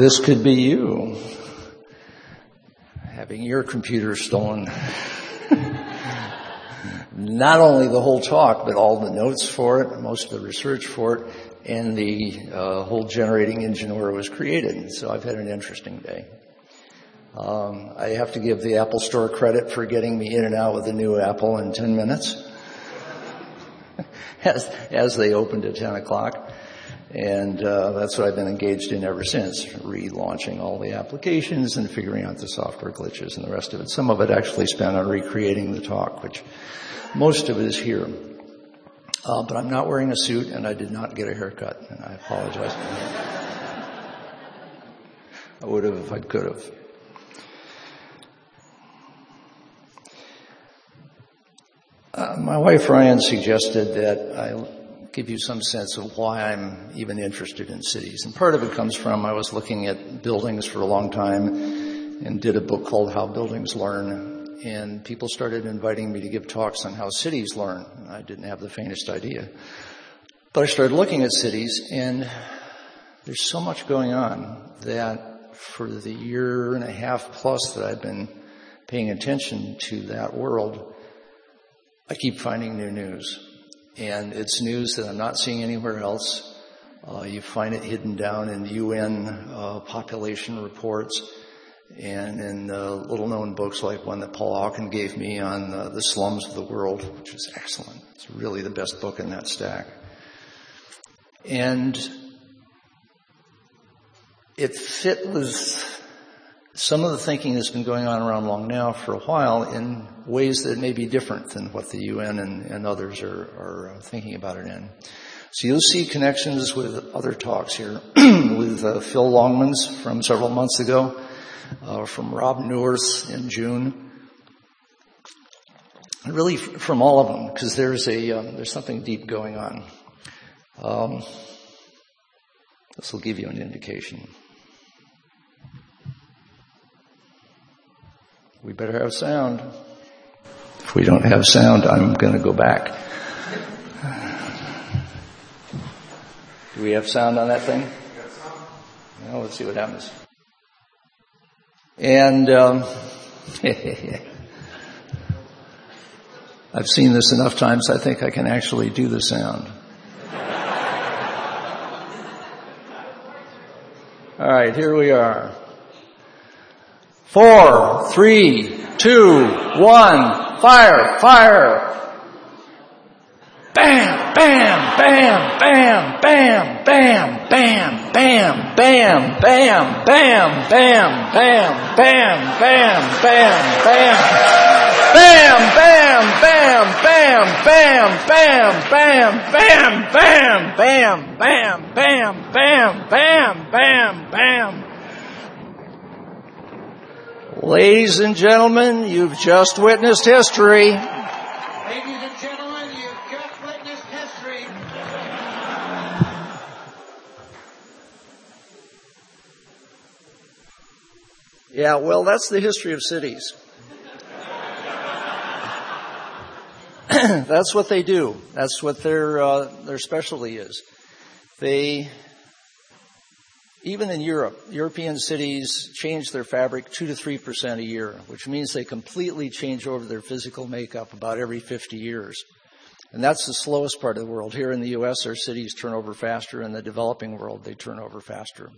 This could be you having your computer stolen. Not only the whole talk, but all the notes for it, most of the research for it, and the uh, whole generating engine where it was created. So I've had an interesting day. Um, I have to give the Apple Store credit for getting me in and out with the new Apple in 10 minutes, as, as they opened at 10 o'clock. And uh, that's what I've been engaged in ever since, relaunching all the applications and figuring out the software glitches and the rest of it. Some of it actually spent on recreating the talk, which most of it is here. Uh, but I'm not wearing a suit and I did not get a haircut, and I apologize. I would have if I could have. Uh, my wife Ryan suggested that I give you some sense of why I'm even interested in cities. And part of it comes from I was looking at buildings for a long time and did a book called How Buildings Learn. And people started inviting me to give talks on how cities learn. I didn't have the faintest idea. But I started looking at cities and there's so much going on that for the year and a half plus that I've been paying attention to that world, I keep finding new news and it's news that I'm not seeing anywhere else. Uh, you find it hidden down in UN uh, population reports and in uh, little known books like one that Paul Hawken gave me on uh, the slums of the world, which is excellent. It's really the best book in that stack. And it fit with some of the thinking that's been going on around Long now for a while in ways that may be different than what the UN and, and others are, are, thinking about it in. So you'll see connections with other talks here, with uh, Phil Longmans from several months ago, uh, from Rob Neuwirth in June, and really from all of them, because there's a um, there's something deep going on. Um, this will give you an indication. We better have sound. If we don't have sound, I'm going to go back. Do we have sound on that thing? Well, let's see what happens. And um, I've seen this enough times. I think I can actually do the sound. All right, here we are. Four, three, two, one, fire, fire. Bam, bam, bam, bam, bam, bam, bam, bam, bam, bam, bam, bam, bam, bam, bam, bam, bam. Bam, bam, bam, bam, bam, bam, bam, bam, bam, bam, bam, bam, bam, bam, bam, bam. Ladies and gentlemen, you've just witnessed history. Ladies and gentlemen, you've just witnessed history. Yeah, well, that's the history of cities. that's what they do. That's what their uh, their specialty is. They even in Europe, European cities change their fabric 2 to 3% a year, which means they completely change over their physical makeup about every 50 years. And that's the slowest part of the world. Here in the U.S., our cities turn over faster. In the developing world, they turn over faster.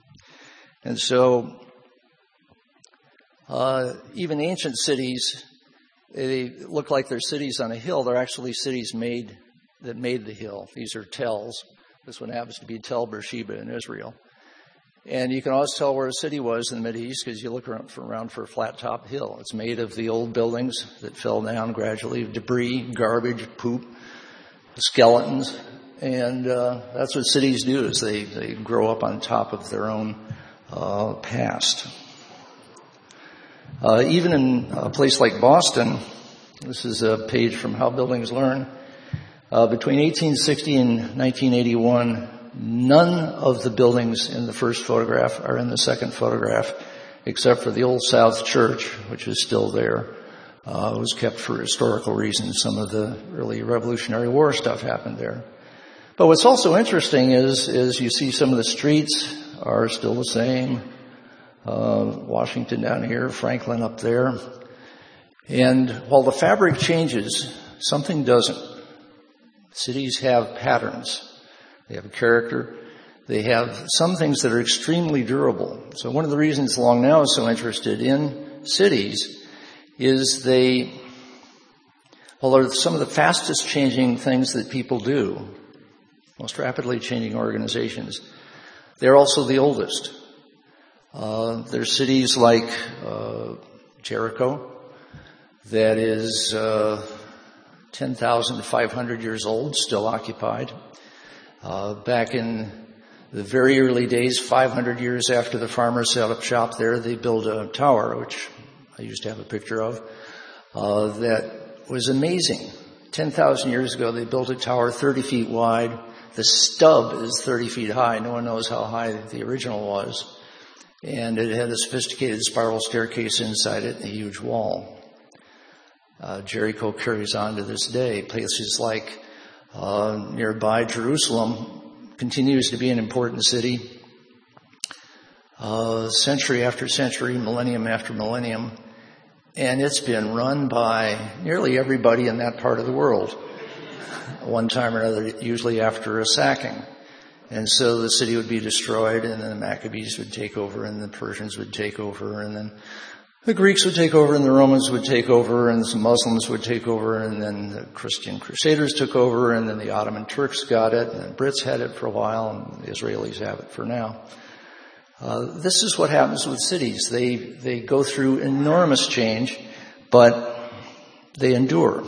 And so, uh, even ancient cities, they look like they're cities on a hill. They're actually cities made that made the hill. These are tells. This one happens to be Tel Beersheba in Israel. And you can always tell where a city was in the East because you look around for, around for a flat top hill. It's made of the old buildings that fell down gradually, debris, garbage, poop, skeletons. And uh, that's what cities do is they, they grow up on top of their own uh, past. Uh, even in a place like Boston, this is a page from How Buildings Learn. Uh, between 1860 and 1981, None of the buildings in the first photograph are in the second photograph, except for the Old South Church, which is still there. Uh, it was kept for historical reasons. Some of the early Revolutionary War stuff happened there. But what's also interesting is, is you see some of the streets are still the same. uh, Washington down here, Franklin up there. And while the fabric changes, something doesn't. Cities have patterns. They have a character. They have some things that are extremely durable. So one of the reasons Long Now is so interested in cities is they, well, they're some of the fastest changing things that people do, most rapidly changing organizations. They're also the oldest. Uh, there's cities like uh, Jericho that is uh, 10,500 years old, still occupied. Uh, back in the very early days, 500 years after the farmers set up shop there, they built a tower, which I used to have a picture of, uh, that was amazing. 10,000 years ago, they built a tower 30 feet wide. The stub is 30 feet high. No one knows how high the original was. And it had a sophisticated spiral staircase inside it and a huge wall. Uh, Jericho carries on to this day. Places like uh, nearby Jerusalem continues to be an important city. Uh, century after century, millennium after millennium, and it's been run by nearly everybody in that part of the world, one time or another, usually after a sacking. And so the city would be destroyed, and then the Maccabees would take over, and the Persians would take over, and then the Greeks would take over and the Romans would take over and some Muslims would take over and then the Christian Crusaders took over and then the Ottoman Turks got it and the Brits had it for a while and the Israelis have it for now. Uh, this is what happens with cities. They, they go through enormous change, but they endure.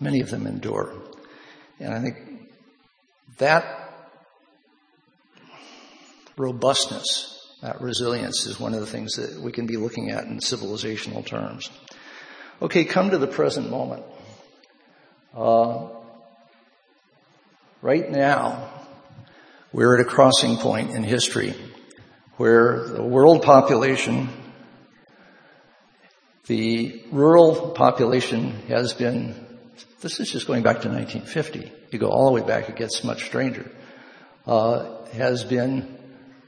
Many of them endure. And I think that robustness that resilience is one of the things that we can be looking at in civilizational terms. Okay, come to the present moment. Uh, right now, we're at a crossing point in history where the world population, the rural population has been, this is just going back to 1950. You go all the way back, it gets much stranger, uh, has been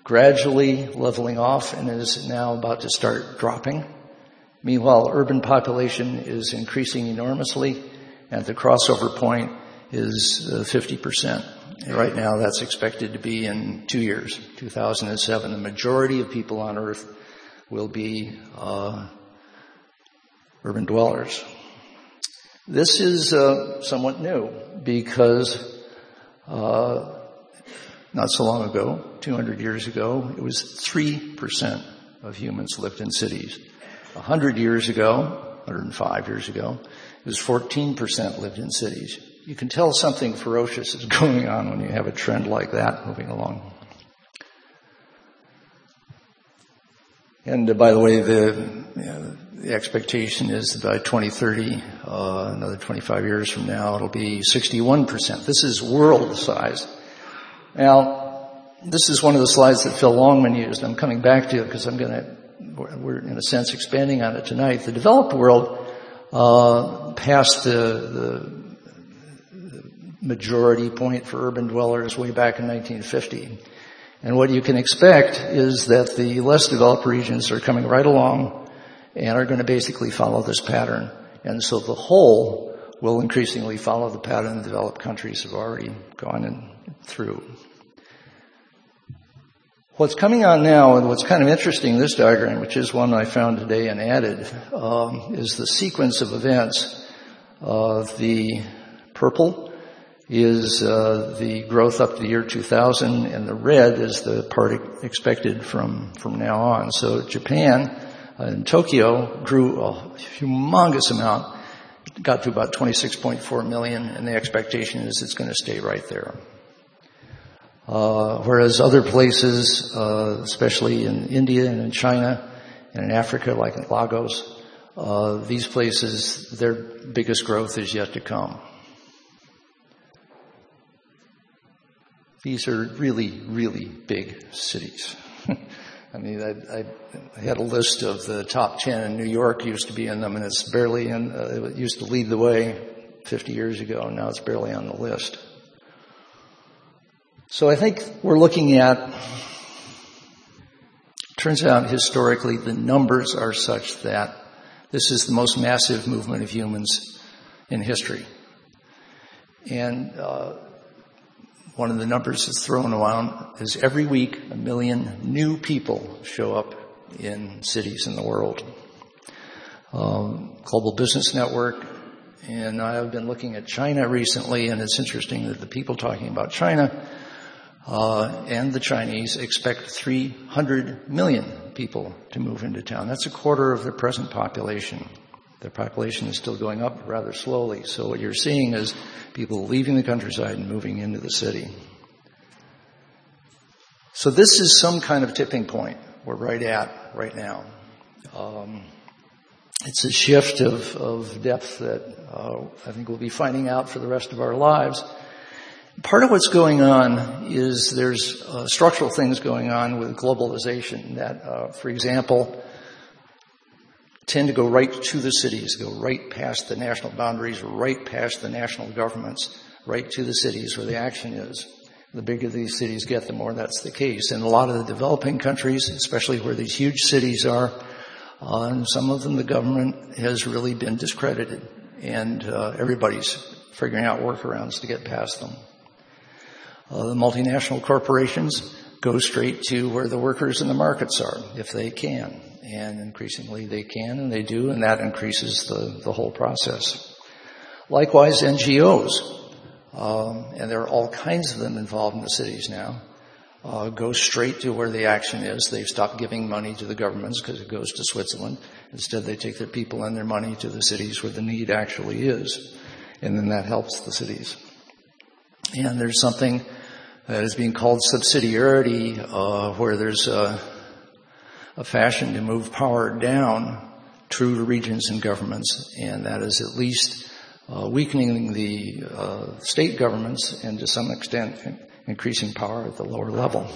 gradually leveling off and is now about to start dropping. Meanwhile, urban population is increasing enormously and the crossover point is 50%. Uh, right now that's expected to be in two years, 2007. The majority of people on earth will be uh, urban dwellers. This is uh, somewhat new because uh, not so long ago, 200 years ago, it was 3% of humans lived in cities. 100 years ago, 105 years ago, it was 14% lived in cities. You can tell something ferocious is going on when you have a trend like that moving along. And uh, by the way, the, you know, the expectation is that by 2030, uh, another 25 years from now, it'll be 61%. This is world size. Now, this is one of the slides that Phil Longman used. I'm coming back to it because I'm going to, we're in a sense expanding on it tonight. The developed world uh, passed the, the majority point for urban dwellers way back in 1950. And what you can expect is that the less developed regions are coming right along and are going to basically follow this pattern. And so the whole will increasingly follow the pattern the developed countries have already gone through. What's coming on now, and what's kind of interesting, this diagram, which is one I found today and added, um, is the sequence of events. Uh, the purple is uh, the growth up to the year 2000, and the red is the part expected from from now on. So Japan uh, and Tokyo grew a humongous amount, got to about 26.4 million, and the expectation is it's going to stay right there. Uh, whereas other places, uh, especially in India and in China and in Africa, like in Lagos, uh, these places, their biggest growth is yet to come. These are really, really big cities. I mean, I, I, had a list of the top 10 and New York used to be in them and it's barely in, uh, it used to lead the way 50 years ago and now it's barely on the list. So I think we're looking at turns out historically the numbers are such that this is the most massive movement of humans in history. And uh, one of the numbers that's thrown around is every week a million new people show up in cities in the world. Um, Global Business Network, and I have been looking at China recently, and it's interesting that the people talking about China uh, and the Chinese expect 300 million people to move into town. That's a quarter of their present population. Their population is still going up rather slowly. So what you're seeing is people leaving the countryside and moving into the city. So this is some kind of tipping point we're right at right now. Um, it's a shift of, of depth that uh, I think we'll be finding out for the rest of our lives. Part of what's going on is there's uh, structural things going on with globalization that, uh, for example, tend to go right to the cities, go right past the national boundaries, right past the national governments, right to the cities where the action is. The bigger these cities get, the more that's the case. In a lot of the developing countries, especially where these huge cities are, uh, and some of them the government has really been discredited, and uh, everybody's figuring out workarounds to get past them. Uh, the multinational corporations go straight to where the workers and the markets are, if they can. And increasingly they can and they do, and that increases the, the whole process. Likewise, NGOs, um, and there are all kinds of them involved in the cities now, uh, go straight to where the action is. They've stopped giving money to the governments because it goes to Switzerland. Instead, they take their people and their money to the cities where the need actually is. And then that helps the cities. And there's something that is being called subsidiarity, uh, where there's a, a, fashion to move power down through regions and governments, and that is at least uh, weakening the uh, state governments and to some extent increasing power at the lower level.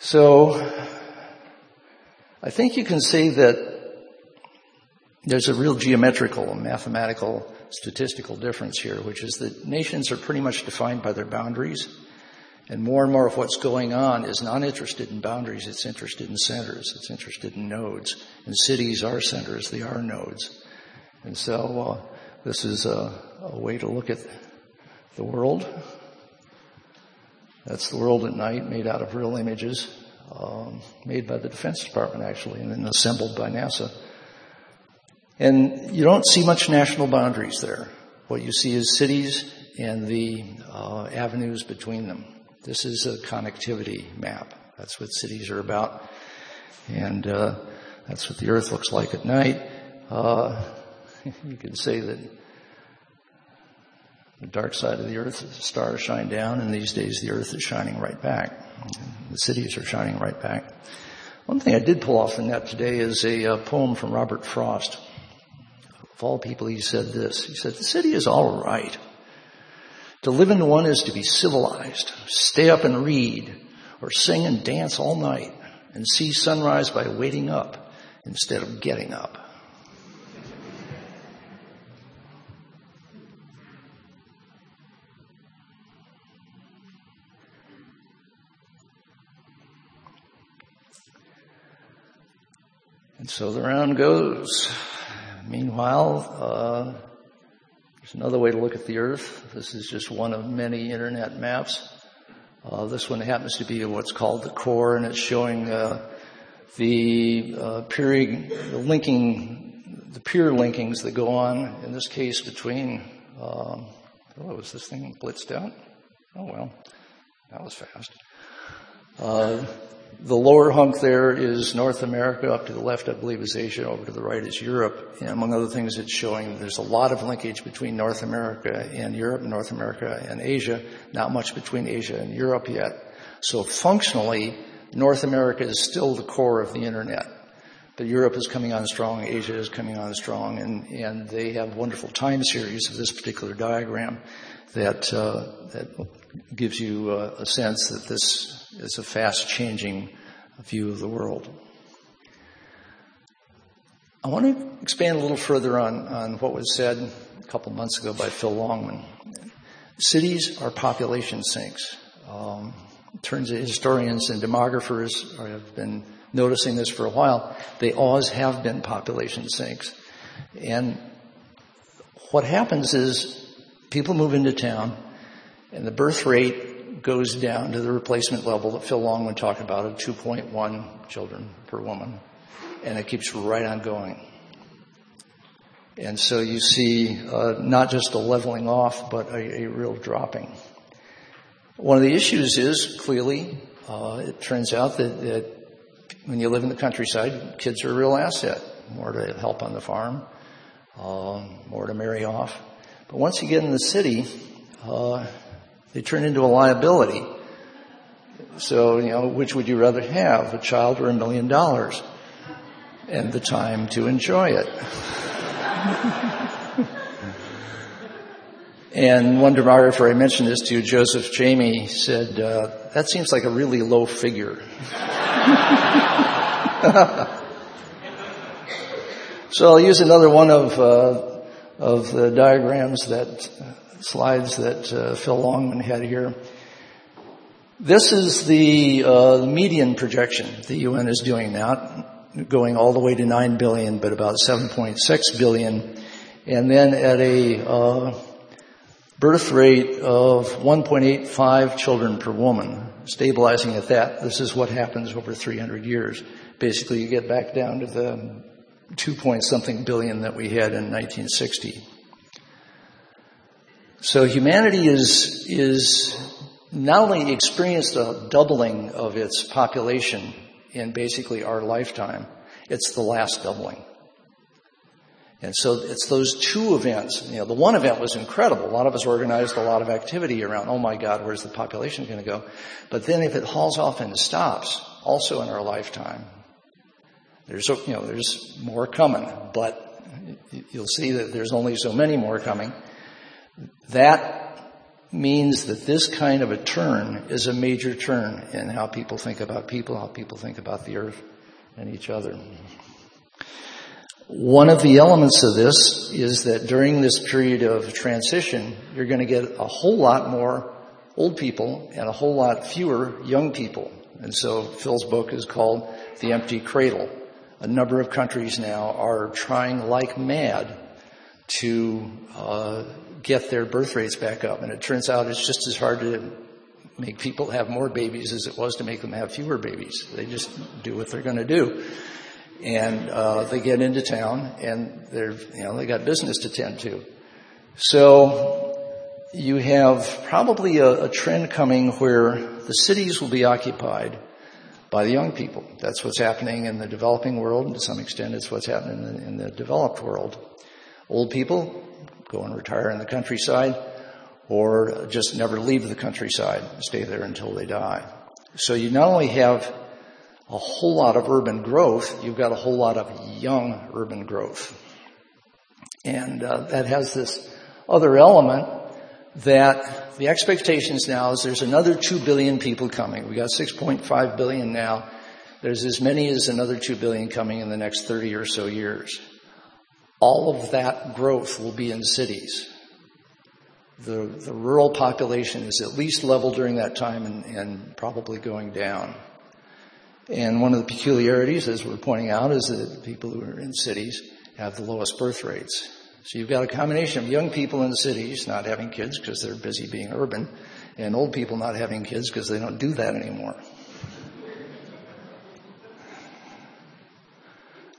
So, I think you can say that there's a real geometrical, and mathematical, statistical difference here, which is that nations are pretty much defined by their boundaries. And more and more of what's going on is not interested in boundaries, it's interested in centers, it's interested in nodes. And cities are centers, they are nodes. And so uh, this is a, a way to look at the world. That's the world at night, made out of real images, um, made by the Defense Department actually, and then assembled by NASA. And you don't see much national boundaries there. What you see is cities and the uh, avenues between them. This is a connectivity map. That's what cities are about. And uh, that's what the Earth looks like at night. Uh, you can say that the dark side of the Earth, the stars shine down, and these days the Earth is shining right back. The cities are shining right back. One thing I did pull off the net today is a, a uh, poem from Robert Frost. Of all people, he said this. He said, the city is all right. To live in one is to be civilized, stay up and read, or sing and dance all night, and see sunrise by waiting up instead of getting up. And so the round goes. Meanwhile, uh, there's another way to look at the Earth. This is just one of many internet maps. Uh, this one happens to be what's called the core, and it's showing uh, the uh, the linking, the peer linkings that go on. In this case, between um, oh, was this thing blitzed out? Oh well, that was fast. The lower hunk there is North America. Up to the left, I believe, is Asia. Over to the right is Europe. And among other things, it's showing there's a lot of linkage between North America and Europe, North America and Asia. Not much between Asia and Europe yet. So functionally, North America is still the core of the internet. But Europe is coming on strong, Asia is coming on strong, and, and they have wonderful time series of this particular diagram that, uh, that gives you uh, a sense that this is a fast changing view of the world. I want to expand a little further on, on what was said a couple months ago by Phil Longman. Cities are population sinks. Um, turns out historians and demographers have been noticing this for a while. They always have been population sinks. And what happens is people move into town and the birth rate goes down to the replacement level that Phil Longman talked about of 2.1 children per woman. And it keeps right on going. And so you see uh, not just a leveling off, but a, a, real dropping. One of the issues is clearly, uh, it turns out that, that, when you live in the countryside, kids are a real asset. More to help on the farm, uh, more to marry off. But once you get in the city, uh, they turn into a liability. So, you know, which would you rather have, a child or a million dollars? And the time to enjoy it. and one demographer, I mentioned this to Joseph Chamie, said, uh, that seems like a really low figure. so I'll use another one of, uh, of the diagrams that, slides that uh, Phil Longman had here. This is the uh, median projection the UN is doing now going all the way to 9 billion, but about 7.6 billion. And then at a uh, birth rate of 1.85 children per woman, stabilizing at that. This is what happens over 300 years. Basically, you get back down to the 2 point something billion that we had in 1960. So humanity is, is not only experienced a doubling of its population in basically our lifetime. It's the last doubling. And so it's those two events. You know, the one event was incredible. A lot of us organized a lot of activity around, oh my God, where's the population going to go? But then if it hauls off and stops, also in our lifetime, there's, you know, there's more coming, but you'll see that there's only so many more coming. That means that this kind of a turn is a major turn in how people think about people, how people think about the earth and each other. One of the elements of this is that during this period of transition, you're going to get a whole lot more old people and a whole lot fewer young people. And so Phil's book is called The Empty Cradle. A number of countries now are trying like mad to uh, get their birth rates back up. And it turns out it's just as hard to make people have more babies as it was to make them have fewer babies. They just do what they're going to do. And uh, they get into town and they're, you know, they got business to tend to. So you have probably a, a trend coming where the cities will be occupied by the young people. That's what's happening in the developing world, and to some extent, it's what's happening in the, in the developed world. Old people go and retire in the countryside or just never leave the countryside, stay there until they die. So you not only have a whole lot of urban growth, you've got a whole lot of young urban growth. And uh, that has this other element that the expectations now is there's another 2 billion people coming. We got 6.5 billion now. There's as many as another 2 billion coming in the next 30 or so years all of that growth will be in cities. The, the rural population is at least level during that time and, and probably going down. And one of the peculiarities, as we're pointing out, is that people who are in cities have the lowest birth rates. So you've got a combination of young people in cities not having kids because they're busy being urban, and old people not having kids because they don't do that anymore.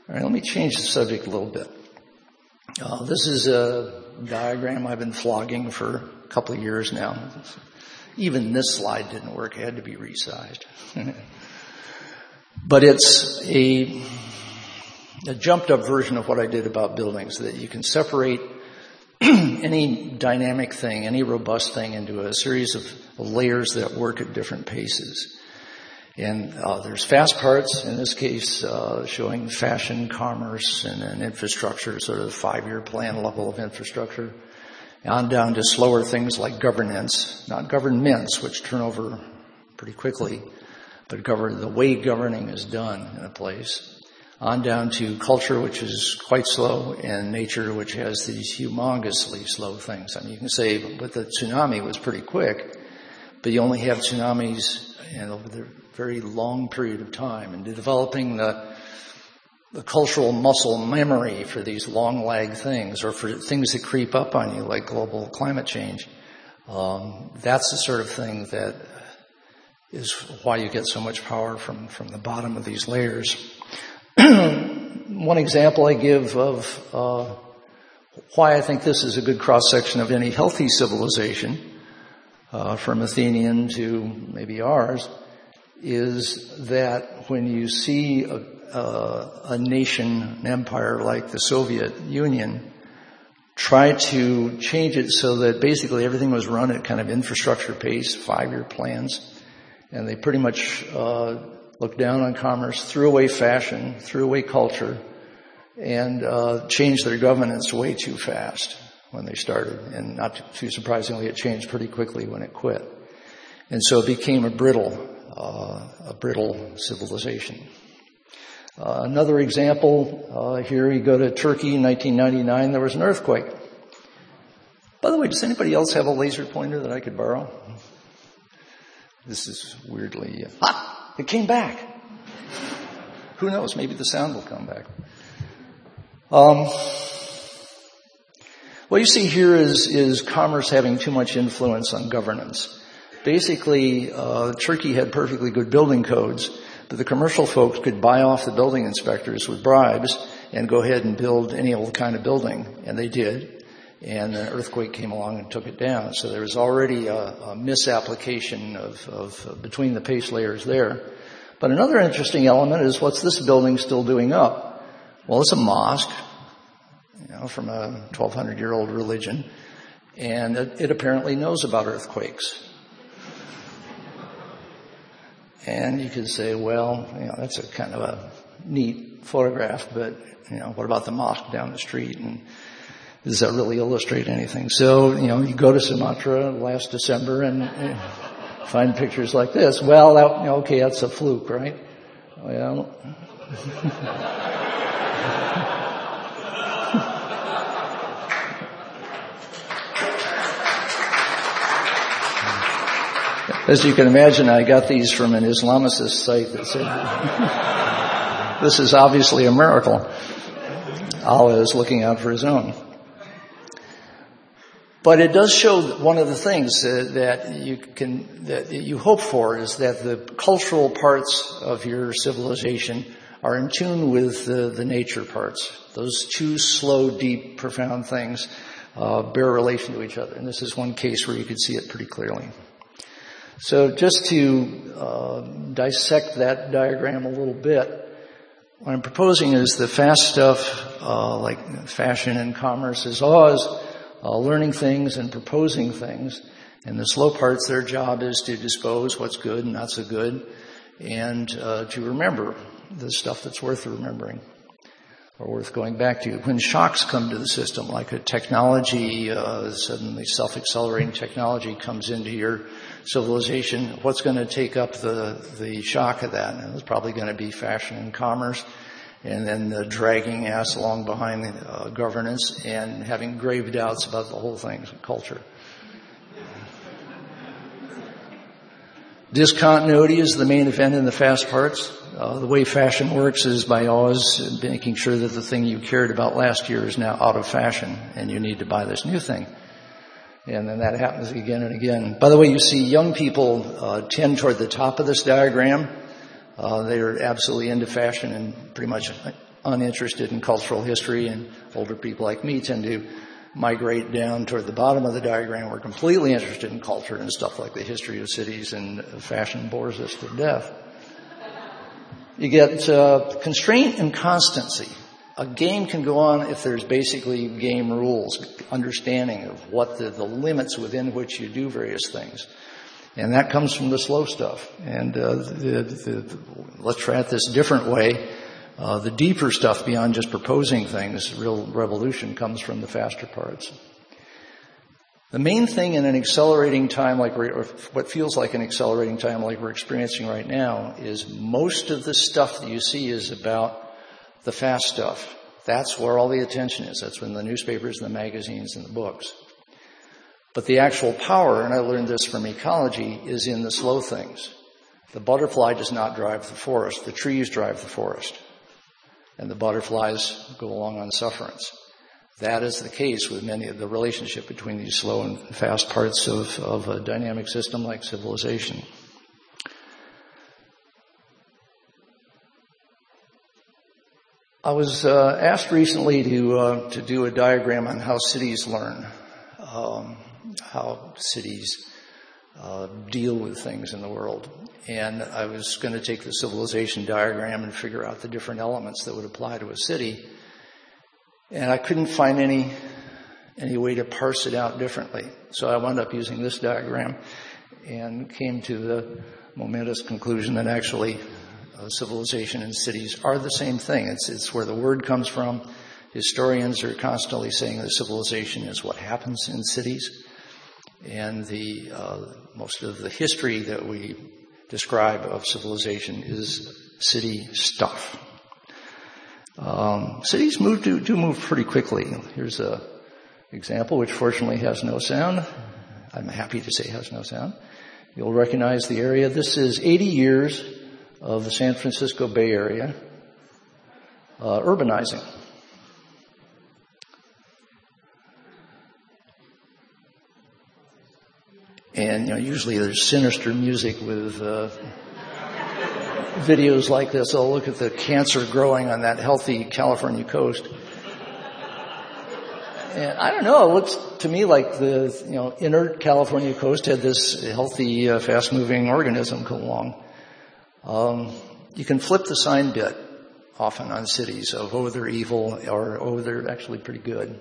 All right, let me change the subject a little bit. Uh, this is a diagram I've been flogging for a couple of years now. Even this slide didn't work. It had to be resized. but it's a, a jumped up version of what I did about buildings that you can separate any dynamic thing, any robust thing into a series of layers that work at different paces. And uh, there's fast parts, in this case, uh, showing fashion, commerce, and, and infrastructure, sort of five-year plan level of infrastructure. On down to slower things like governance, not governments, which turn over pretty quickly, but govern the way governing is done in a place. On down to culture, which is quite slow, and nature, which has these humongously slow things. I mean, you can say, but the tsunami was pretty quick, but you only have tsunamis and over the very long period of time and developing the the cultural muscle memory for these long lag things or for things that creep up on you like global climate change. Um, that's the sort of thing that is why you get so much power from, from the bottom of these layers. One example I give of uh, why I think this is a good cross section of any healthy civilization, uh, from Athenian to maybe ours, is that when you see a, uh, a nation, an empire like the Soviet Union, try to change it so that basically everything was run at kind of infrastructure pace, five-year plans, and they pretty much uh, looked down on commerce, threw away fashion, threw away culture, and uh, changed their governance way too fast when they started. And not too surprisingly, it changed pretty quickly when it quit. And so it became a brittle, uh, a brittle civilization. Uh, another example, uh, here you go to Turkey in 1999, there was an earthquake. By the way, does anybody else have a laser pointer that I could borrow? This is weirdly, ah, it came back. Who knows? Maybe the sound will come back. Um, what you see here is, is commerce having too much influence on governance. Basically, uh, Turkey had perfectly good building codes, but the commercial folks could buy off the building inspectors with bribes and go ahead and build any old kind of building, and they did. And an earthquake came along and took it down. So there was already a, a misapplication of, of between the pace layers there. But another interesting element is what's this building still doing up? Well, it's a mosque, you know, from a 1200 year old religion, and it, it apparently knows about earthquakes. And you could say, well, you know, that's a kind of a neat photograph, but, you know, what about the mosque down the street? And does that really illustrate anything? So, you know, you go to Sumatra last December and, find pictures like this. Well, that, okay, that's a fluke, right? Well, As you can imagine, I got these from an Islamicist site that said, this is obviously a miracle. Allah is looking out for his own. But it does show one of the things that, you can, that you hope for is that the cultural parts of your civilization are in tune with the, the nature parts. Those two slow, deep, profound things uh, bear relation to each other. And this is one case where you can see it pretty clearly. So just to uh, dissect that diagram a little bit, what I'm proposing is the fast stuff, uh, like fashion and commerce, is always uh, learning things and proposing things. And the slow parts, their job is to dispose what's good and not so good, and uh, to remember the stuff that's worth remembering or worth going back to. When shocks come to the system, like a technology, uh, suddenly self-accelerating technology comes into your civilization, what's going to take up the, the shock of that? And it's probably going to be fashion and commerce and then the dragging ass along behind the uh, governance and having grave doubts about the whole thing, culture. Discontinuity is the main event in the fast parts. Uh, the way fashion works is by always making sure that the thing you cared about last year is now out of fashion and you need to buy this new thing. And then that happens again and again. By the way, you see young people uh, tend toward the top of this diagram. Uh, they're absolutely into fashion and pretty much uninterested in cultural history. And older people like me tend to migrate down toward the bottom of the diagram. We're completely interested in culture and stuff like the history of cities and fashion bores us to death. You get uh, constraint and constancy a game can go on if there's basically game rules, understanding of what the, the limits within which you do various things. And that comes from the slow stuff. And uh, the, the, let's try it this different way. Uh, the deeper stuff beyond just proposing things, real revolution, comes from the faster parts. The main thing in an accelerating time like or what feels like an accelerating time like we're experiencing right now is most of the stuff that you see is about the fast stuff. That's where all the attention is. That's when the newspapers and the magazines and the books. But the actual power, and I learned this from ecology, is in the slow things. The butterfly does not drive the forest. The trees drive the forest. And the butterflies go along on sufferance. That is the case with many of the relationship between these slow and fast parts of, of a dynamic system like civilization. I was uh, asked recently to uh, to do a diagram on how cities learn, um, how cities uh, deal with things in the world, and I was going to take the civilization diagram and figure out the different elements that would apply to a city, and I couldn't find any any way to parse it out differently. So I wound up using this diagram, and came to the momentous conclusion that actually uh, civilization and cities are the same thing. It's, it's where the word comes from. Historians are constantly saying that civilization is what happens in cities. And the, uh, most of the history that we describe of civilization is city stuff. Um, cities move do, do move pretty quickly. Here's a example which fortunately has no sound. I'm happy to say has no sound. You'll recognize the area. This is 80 years of the San Francisco Bay Area uh, urbanizing. And you know, usually there's sinister music with uh, videos like this. Oh, look at the cancer growing on that healthy California coast. And I don't know. It looks to me like the you know inert California coast had this healthy, uh, fast-moving organism come along. Um, you can flip the sign bit often on cities of oh they're evil or oh they're actually pretty good.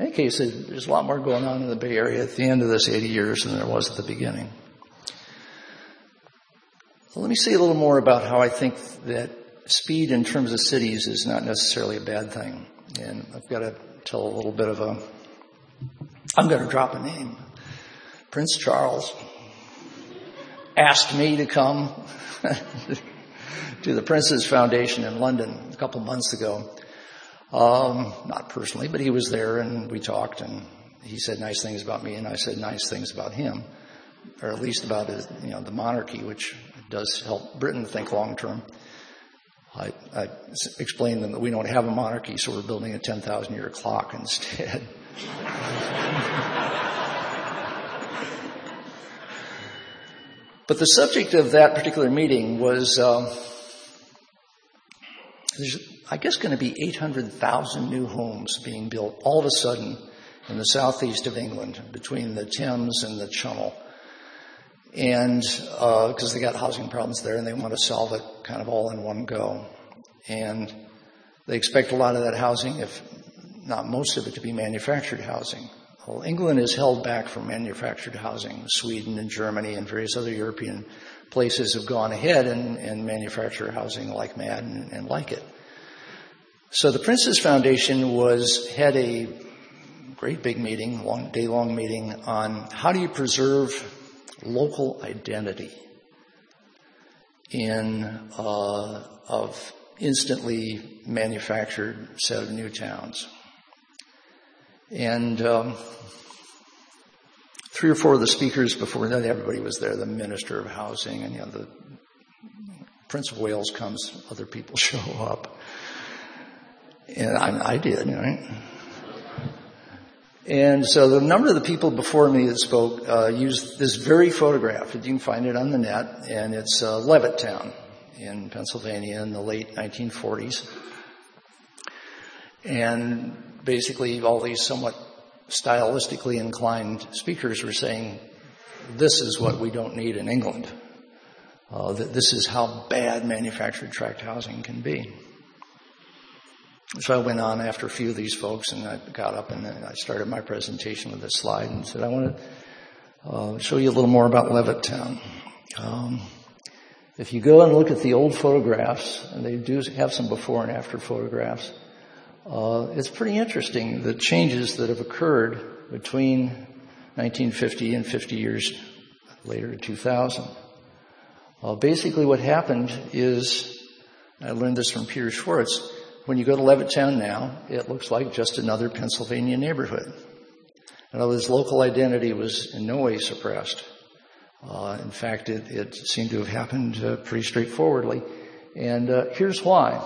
In any case, there's a lot more going on in the Bay Area at the end of this 80 years than there was at the beginning. Let me say a little more about how I think that speed in terms of cities is not necessarily a bad thing. And I've got to tell a little bit of a, I'm going to drop a name. Prince Charles asked me to come to the Prince's Foundation in London a couple months ago. Um, not personally, but he was there and we talked and he said nice things about me and I said nice things about him, or at least about his, you know, the monarchy, which does help Britain think long term. I, I explained to them that we don't have a monarchy, so we're building a 10,000 year clock instead. But the subject of that particular meeting was, there's, I guess, going to be 800,000 new homes being built all of a sudden in the southeast of England between the Thames and the Channel. And because uh, they got housing problems there and they want to solve it kind of all in one go. And they expect a lot of that housing, if not most of it, to be manufactured housing. Well, England is held back from manufactured housing. Sweden and Germany and various other European places have gone ahead and, and manufacture housing like mad and, and like it. So the Prince's Foundation was had a great big meeting, long day long meeting on how do you preserve local identity in uh, of instantly manufactured set of new towns. And um, three or four of the speakers before everybody was there. The Minister of Housing and you know, the Prince of Wales comes, other people show up. And I, I did, right? And so the number of the people before me that spoke uh, used this very photograph. You can find it on the net, and it's uh, Levittown in Pennsylvania in the late 1940s. And basically all these somewhat stylistically inclined speakers were saying, this is what we don't need in England. Uh, that this is how bad manufactured tract housing can be. So I went on after a few of these folks and I got up and I started my presentation with this slide and said, I want to uh, show you a little more about Levittown. Um, if you go and look at the old photographs, and they do have some before and after photographs, uh, it's pretty interesting the changes that have occurred between 1950 and 50 years later, 2000. Uh, basically, what happened is, I learned this from Peter Schwartz. When you go to Levittown now, it looks like just another Pennsylvania neighborhood. In other local identity was in no way suppressed. Uh, in fact, it, it, seemed to have happened uh, pretty straightforwardly. And uh, here's why.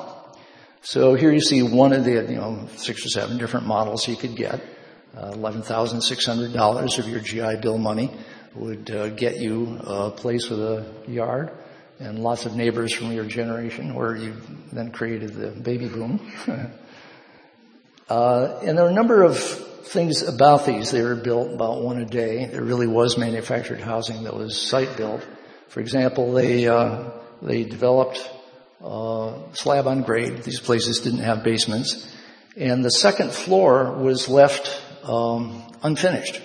So here you see one of the, you know, six or seven different models you could get. Uh, $11,600 of your GI Bill money would uh, get you a place with a yard and lots of neighbors from your generation where you then created the baby boom. uh, and there are a number of things about these. They were built about one a day. There really was manufactured housing that was site built. For example, they, uh, they developed uh, slab on grade. These places didn't have basements. And the second floor was left um, unfinished.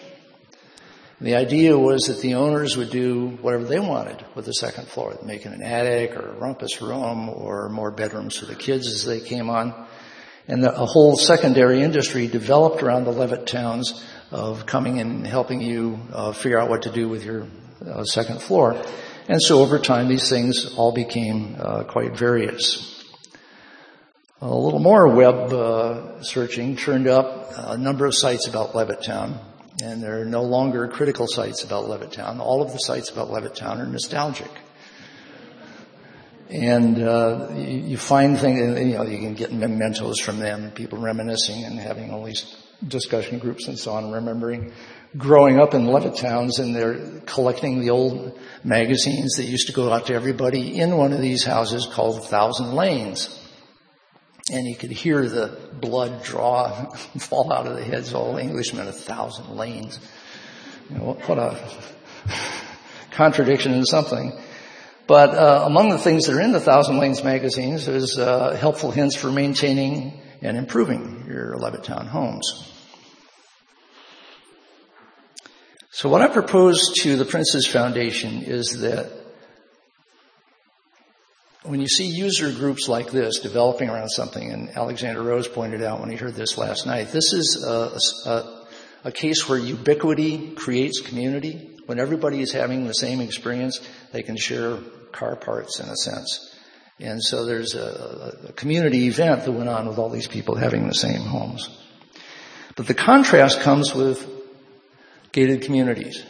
The idea was that the owners would do whatever they wanted with the second floor, making an attic or a rumpus room or more bedrooms for the kids as they came on. And the, a whole secondary industry developed around the Levittowns of coming and helping you uh, figure out what to do with your uh, second floor. And so over time, these things all became uh, quite various. A little more web uh, searching turned up a number of sites about Levittown and there are no longer critical sites about Levittown. All of the sites about Levittown are nostalgic. And uh, you, you, find things, you know, you can get mementos from them, people reminiscing and having all these discussion groups and so on, remembering growing up in Levittowns and they're collecting the old magazines that used to go out to everybody in one of these houses called Thousand Lanes and you could hear the blood draw fall out of the heads of all Englishmen a thousand lanes. You know, what a contradiction in something. But uh, among the things that are in the Thousand Lanes magazines is uh, helpful hints for maintaining and improving your Levittown homes. So what I propose to the Prince's Foundation is that when you see user groups like this developing around something, and Alexander Rose pointed out when he heard this last night, this is a, a, a case where ubiquity creates community. When everybody is having the same experience, they can share car parts in a sense. And so there's a, a community event that went on with all these people having the same homes. But the contrast comes with gated communities.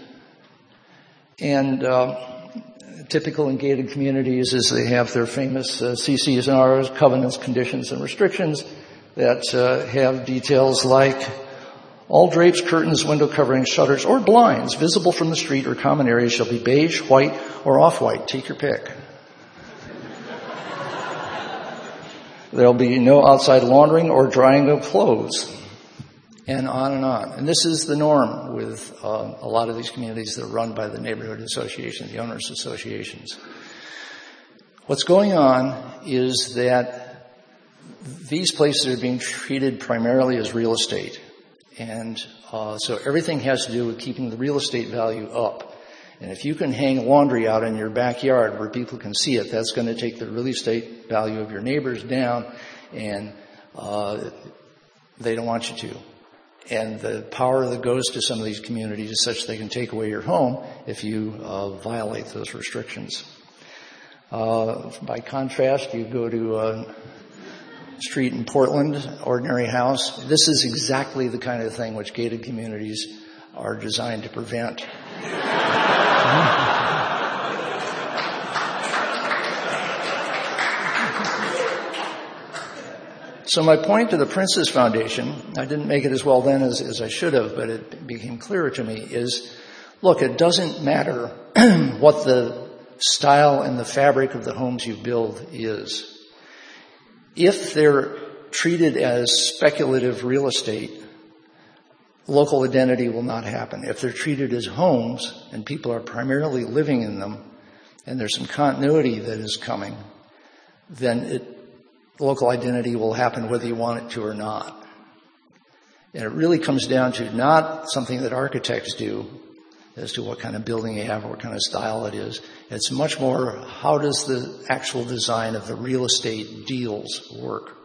And uh, typical in gated communities is they have their famous uh, CCs and Rs, covenants, conditions, and restrictions that uh, have details like all drapes, curtains, window coverings, shutters, or blinds visible from the street or common areas shall be beige, white, or off-white. Take your pick. There'll be no outside laundering or drying of clothes and on and on. And this is the norm with uh, a lot of these communities that are run by the neighborhood associations, the owners associations. What's going on is that these places are being treated primarily as real estate. And uh, so everything has to do with keeping the real estate value up. And if you can hang laundry out in your backyard where people can see it, that's going to take the real estate value of your neighbors down, and uh, they don't want you to and the power that goes to some of these communities is such they can take away your home if you uh, violate those restrictions. Uh, by contrast, you go to a street in Portland, ordinary house. This is exactly the kind of thing which gated communities are designed to prevent. So my point to the Prince's Foundation, I didn't make it as well then as, as I should have, but it became clearer to me, is look, it doesn't matter what the style and the fabric of the homes you build is. If they're treated as speculative real estate, local identity will not happen. If they're treated as homes and people are primarily living in them and there's some continuity that is coming, then it local identity will happen whether you want it to or not. And it really comes down to not something that architects do as to what kind of building you have or what kind of style it is. It's much more how does the actual design of the real estate deals work.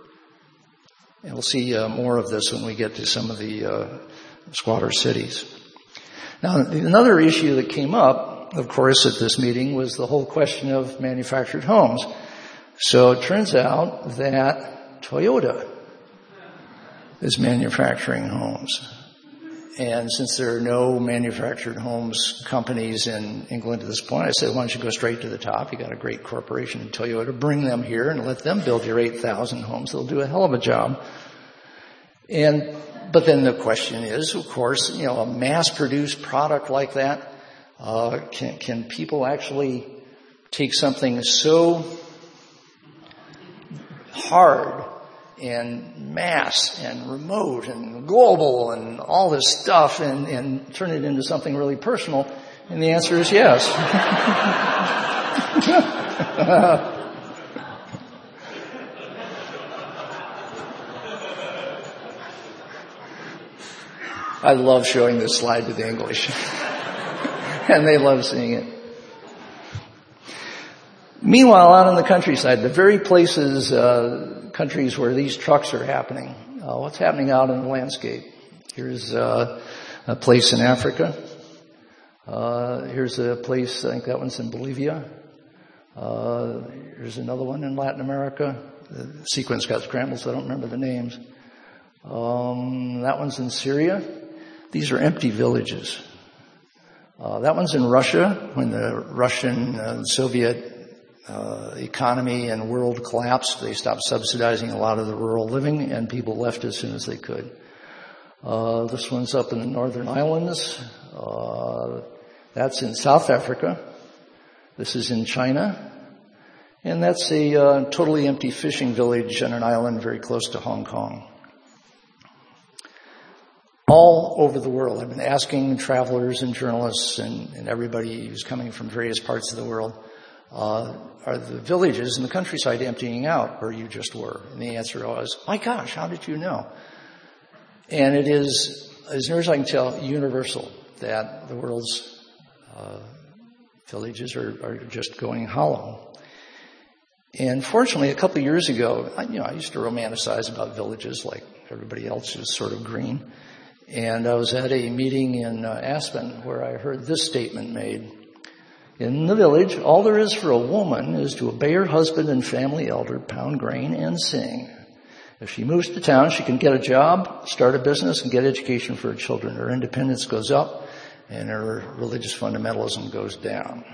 And we'll see uh, more of this when we get to some of the uh, squatter cities. Now, another issue that came up, of course, at this meeting was the whole question of manufactured homes. So it turns out that Toyota is manufacturing homes. And since there are no manufactured homes companies in England at this point, I said, why don't you go straight to the top? You got a great corporation in Toyota. Bring them here and let them build your 8,000 homes. They'll do a hell of a job. And, but then the question is, of course, you know, a mass produced product like that, uh, can, can people actually take something so hard and mass and remote and global and all this stuff and, and turn it into something really personal? And the answer is yes. I love showing this slide to the English. and they love seeing it. Meanwhile, out in the countryside, the very places, uh, countries where these trucks are happening, uh, what's happening out in the landscape? Here's uh, a place in Africa. Uh, here's a place, I think that one's in Bolivia. Uh, here's another one in Latin America. The sequence got scrambled, so I don't remember the names. Um, that one's in Syria. These are empty villages. Uh, that one's in Russia when the Russian Soviet uh, economy and world collapsed. They stopped subsidizing a lot of the rural living, and people left as soon as they could. Uh, this one's up in the Northern Islands. Uh, that's in South Africa. This is in China. And that's a uh, totally empty fishing village on an island very close to Hong Kong. All over the world. I've been asking travelers and journalists and, and everybody who's coming from various parts of the world, uh, are the villages in the countryside emptying out where you just were? And the answer was, my gosh, how did you know? And it is, as near as I can tell, universal that the world's uh, villages are, are just going hollow. And fortunately, a couple of years ago, I, you know, I used to romanticize about villages like everybody else is sort of green. And I was at a meeting in uh, Aspen where I heard this statement made. In the village, all there is for a woman is to obey her husband and family elder, pound grain, and sing. If she moves to town, she can get a job, start a business, and get education for her children. Her independence goes up, and her religious fundamentalism goes down.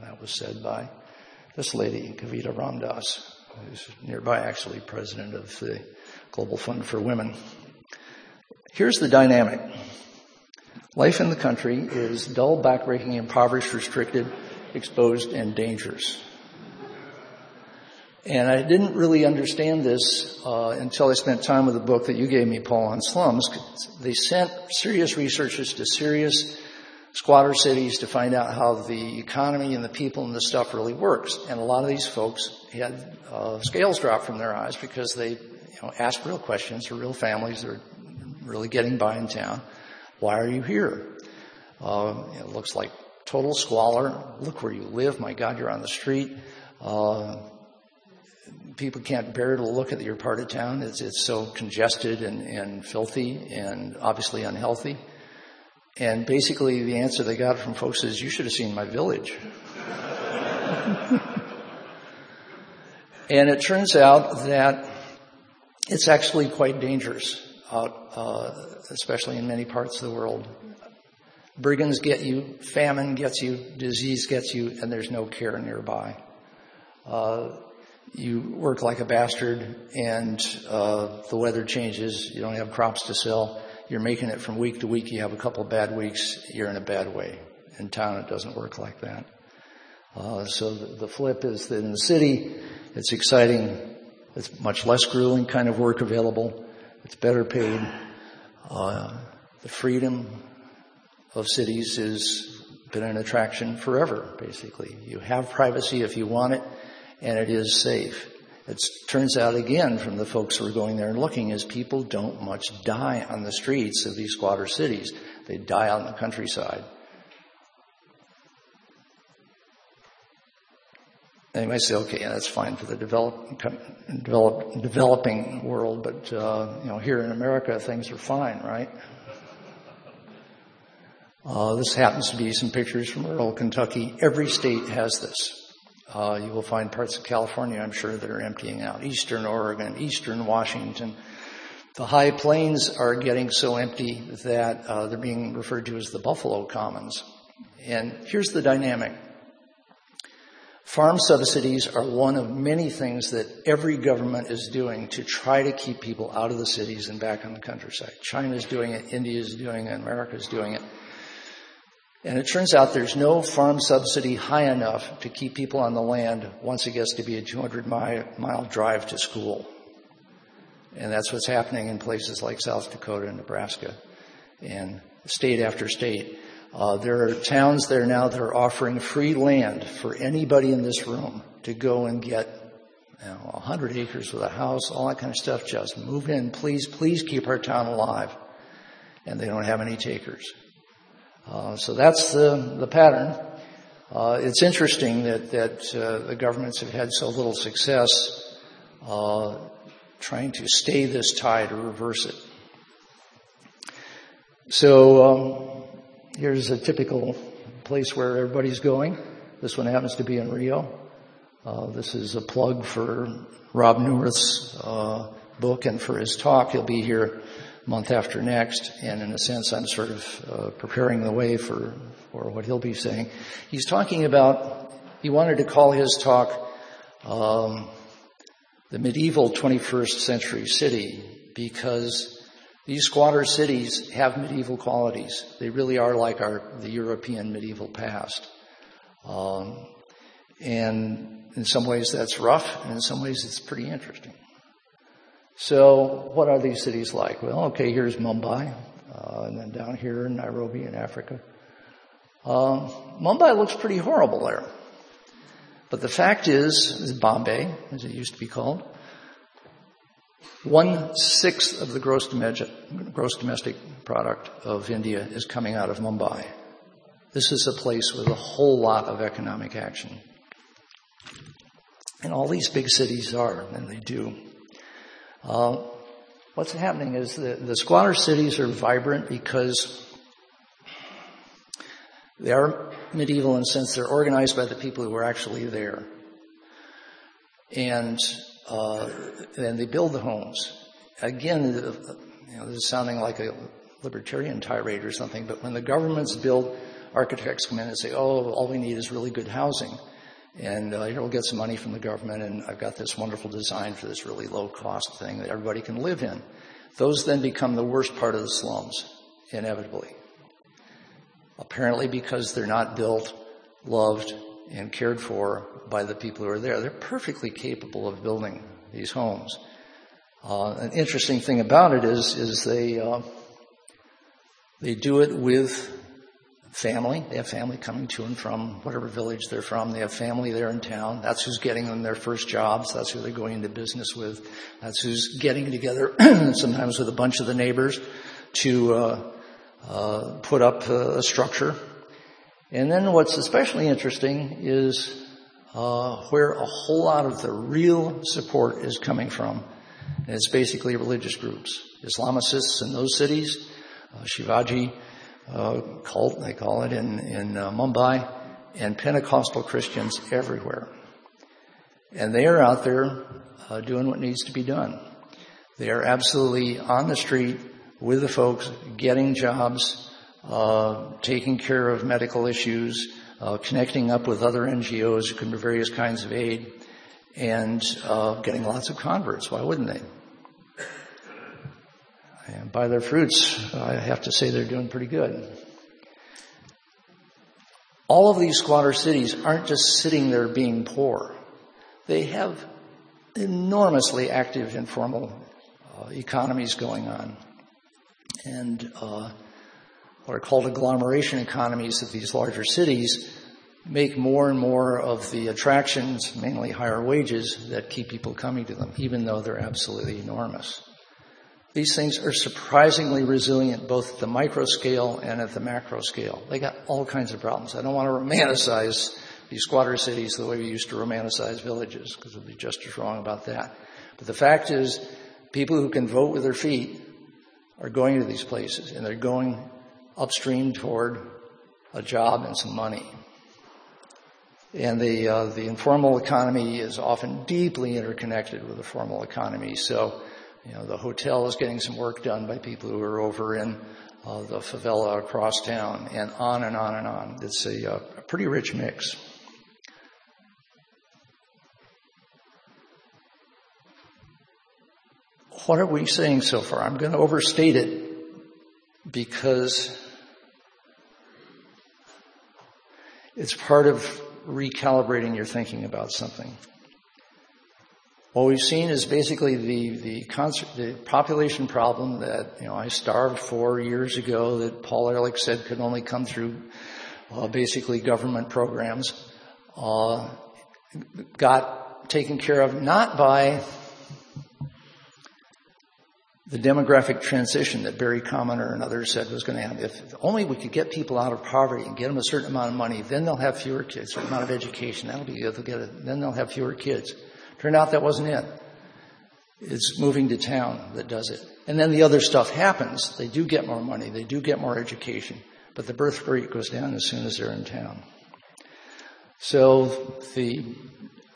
That was said by this lady, Kavita Ramdas, who's nearby actually president of the Global Fund for Women. Here's the dynamic. Life in the country is dull, backbreaking, impoverished, restricted, exposed, and dangerous. And I didn't really understand this uh, until I spent time with the book that you gave me, Paul, on slums. They sent serious researchers to serious squatter cities to find out how the economy and the people and the stuff really works. And a lot of these folks had uh, scales drop from their eyes because they you know, asked real questions. They're real families. that are really getting by in town. Why are you here? Uh, it looks like total squalor. Look where you live. My God, you're on the street. Uh, people can't bear to look at your part of town. It's, it's so congested and, and filthy and obviously unhealthy. And basically the answer they got from folks is, you should have seen my village. and it turns out that it's actually quite dangerous out, uh, especially in many parts of the world. Brigands get you, famine gets you, disease gets you, and there's no care nearby. Uh, you work like a bastard, and uh, the weather changes. You don't have crops to sell. You're making it from week to week. You have a couple of bad weeks. You're in a bad way. In town, it doesn't work like that. Uh, so the, the flip is that in the city, it's exciting. It's much less grueling kind of work available. It's better paid. Uh, the freedom of cities has been an attraction forever, basically. You have privacy if you want it, and it is safe. It turns out again from the folks who are going there and looking is people don't much die on the streets of these squatter cities. They die on the countryside. You might say, okay, that's fine for the develop, develop, developing world, but uh, you know, here in America, things are fine, right? Uh, this happens to be some pictures from rural Kentucky. Every state has this. Uh, you will find parts of California, I'm sure, that are emptying out. Eastern Oregon, Eastern Washington, The high plains are getting so empty that uh, they're being referred to as the buffalo commons. And here's the dynamic. Farm subsidies are one of many things that every government is doing to try to keep people out of the cities and back on the countryside. China is doing it, India is doing it, America is doing it. And it turns out there's no farm subsidy high enough to keep people on the land once it gets to be a 200 mile drive to school. And that's what's happening in places like South Dakota and Nebraska and state after state. Uh, there are towns there now that are offering free land for anybody in this room to go and get you know, 100 acres with a house, all that kind of stuff. Just move in, please, please keep our town alive. And they don't have any takers. Uh, so that's the, the pattern. Uh, it's interesting that, that uh, the governments have had so little success uh, trying to stay this tide or reverse it. So, um, Here's a typical place where everybody's going. This one happens to be in Rio. Uh, this is a plug for Rob Neuwirth's uh, book and for his talk. He'll be here month after next, and in a sense, I'm sort of uh, preparing the way for for what he'll be saying. He's talking about. He wanted to call his talk um, "The Medieval 21st Century City" because these squatter cities have medieval qualities. They really are like our the European medieval past. Um, and in some ways that's rough, and in some ways it's pretty interesting. So, what are these cities like? Well, okay, here's Mumbai, uh, and then down here in Nairobi in Africa. Uh, Mumbai looks pretty horrible there. But the fact is, is, Bombay, as it used to be called, one sixth of the gross domestic, product of India is coming out of Mumbai. This is a place with a whole lot of economic action. And all these big cities are, and they do. Uh, what's happening is the, the squatter cities are vibrant because they are medieval in the sense they're organized by the people who are actually there. And and they build the homes. Again, you know, this is sounding like a libertarian tirade or something, but when the governments build, architects come in and say, oh, all we need is really good housing. And uh, here we'll get some money from the government, and I've got this wonderful design for this really low cost thing that everybody can live in. Those then become the worst part of the slums, inevitably. Apparently, because they're not built, loved, and cared for by the people who are there. They're perfectly capable of building these homes. Uh, an interesting thing about it is, is they uh, they do it with family. They have family coming to and from whatever village they're from. They have family there in town. That's who's getting them their first jobs. That's who they're going into business with. That's who's getting together, sometimes with a bunch of the neighbors, to uh, uh put up a structure and then what's especially interesting is uh, where a whole lot of the real support is coming from. And it's basically religious groups. Islamicists in those cities, uh, Shivaji uh, cult, they call it, in, in uh, Mumbai, and Pentecostal Christians everywhere. And they are out there uh, doing what needs to be done. They are absolutely on the street with the folks, getting jobs, uh, taking care of medical issues, uh, connecting up with other NGOs who can do various kinds of aid, and uh, getting lots of converts. Why wouldn't they? And by their fruits, I have to say they're doing pretty good. All of these squatter cities aren't just sitting there being poor. They have enormously active informal uh, economies going on. And uh, what are called agglomeration economies of these larger cities make more and more of the attractions, mainly higher wages, that keep people coming to them, even though they're absolutely enormous. These things are surprisingly resilient both at the micro scale and at the macro scale. They got all kinds of problems. I don't want to romanticize these squatter cities the way we used to romanticize villages, because we'd be just as wrong about that. But the fact is, people who can vote with their feet are going to these places, and they're going upstream toward a job and some money. And the uh, the informal economy is often deeply interconnected with the formal economy. So You know, the hotel is getting some work done by people who are over in uh, the favela across town, and on and on and on. It's a, uh, a pretty rich mix. What are we saying so far? I'm going to overstate it because it's part of recalibrating your thinking about something. What we've seen is basically the the, the population problem that you know I starved four years ago that Paul Ehrlich said could only come through uh, basically government programs uh, got taken care of not by the demographic transition that Barry Commoner and others said was going to happen. If only we could get people out of poverty and get them a certain amount of money, then they'll have fewer kids, certain amount of education. That'll be good. They'll get it. Then they'll have fewer kids. Turned out that wasn't it. It's moving to town that does it. And then the other stuff happens. They do get more money. They do get more education. But the birth rate goes down as soon as they're in town. So the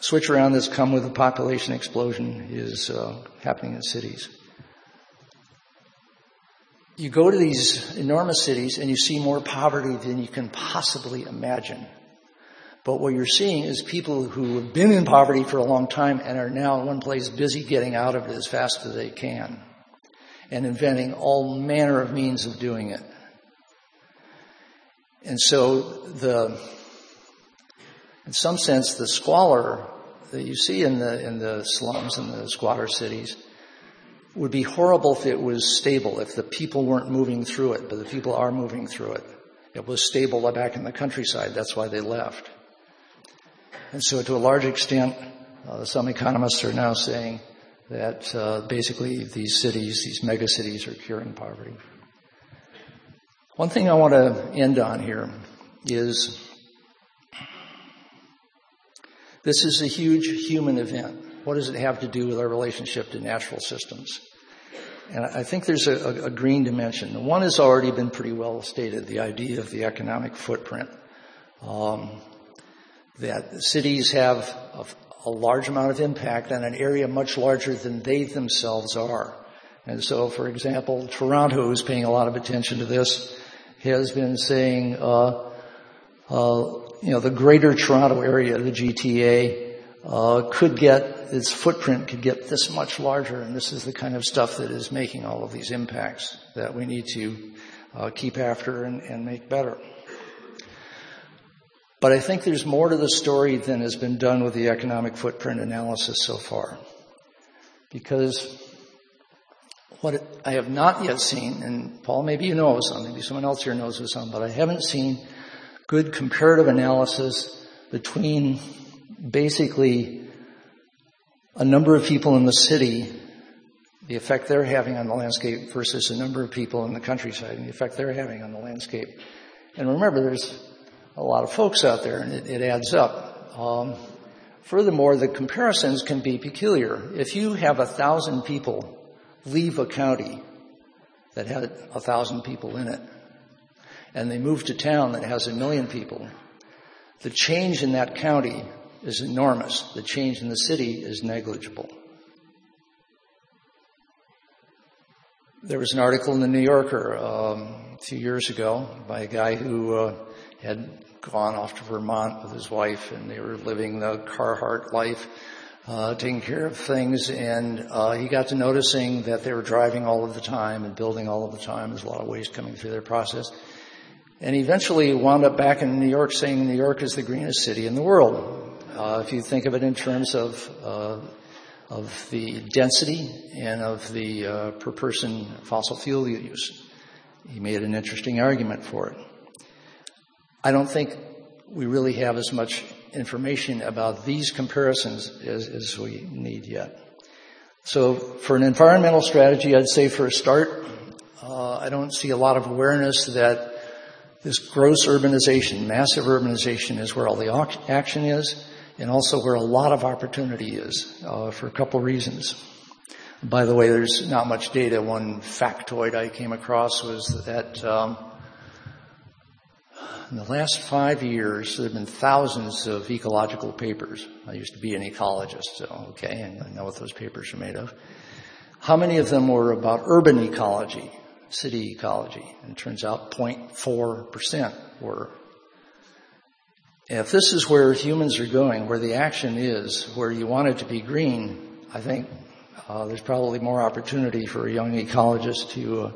switch around that's come with the population explosion is uh, happening in cities. You go to these enormous cities and you see more poverty than you can possibly imagine. But what you're seeing is people who have been in poverty for a long time and are now in one place busy getting out of it as fast as they can and inventing all manner of means of doing it. And so the, in some sense, the squalor that you see in the, in the slums and the squatter cities would be horrible if it was stable, if the people weren't moving through it, but the people are moving through it. It was stable back in the countryside. That's why they left. And so to a large extent, uh, some economists are now saying that uh, basically these cities, these mega cities are curing poverty. One thing I want to end on here is this is a huge human event. What does it have to do with our relationship to natural systems? And I think there's a, a green dimension. One has already been pretty well stated, the idea of the economic footprint. Um, that cities have a, a large amount of impact on an area much larger than they themselves are. And so, for example, Toronto, who's paying a lot of attention to this, has been saying, uh, uh, you know, the greater Toronto area, the GTA, uh, could get its footprint could get this much larger, and this is the kind of stuff that is making all of these impacts that we need to uh, keep after and, and make better. But I think there's more to the story than has been done with the economic footprint analysis so far. Because what I have not yet seen, and Paul, maybe you know of some, maybe someone else here knows of some, but I haven't seen good comparative analysis between basically a number of people in the city, the effect they're having on the landscape versus a number of people in the countryside and the effect they're having on the landscape. And remember, there's a lot of folks out there, and it, it adds up. Um, furthermore, the comparisons can be peculiar. If you have a thousand people leave a county that had a thousand people in it, and they move to town that has a million people, the change in that county is enormous. The change in the city is negligible. There was an article in the New Yorker um, a few years ago by a guy who uh, had gone off to Vermont with his wife, and they were living the Carhartt life, uh, taking care of things. And uh, he got to noticing that they were driving all of the time and building all of the time. There's a lot of waste coming through their process. And eventually wound up back in New York saying New York is the greenest city in the world. Uh, if you think of it in terms of uh, of the density and of the uh, per person fossil fuel use, he made an interesting argument for it. I don't think we really have as much information about these comparisons as, as we need yet. So for an environmental strategy, I'd say for a start, uh, I don't see a lot of awareness that this gross urbanization, massive urbanization is where all the action is and also where a lot of opportunity is uh, for a couple reasons. By the way, there's not much data. One factoid I came across was that um, in the last five years, there have been thousands of ecological papers. I used to be an ecologist, so okay, and I know what those papers are made of. How many of them were about urban ecology, city ecology? And it turns out 0.4% were. If this is where humans are going, where the action is, where you want it to be green, I think uh, there's probably more opportunity for a young ecologist to uh,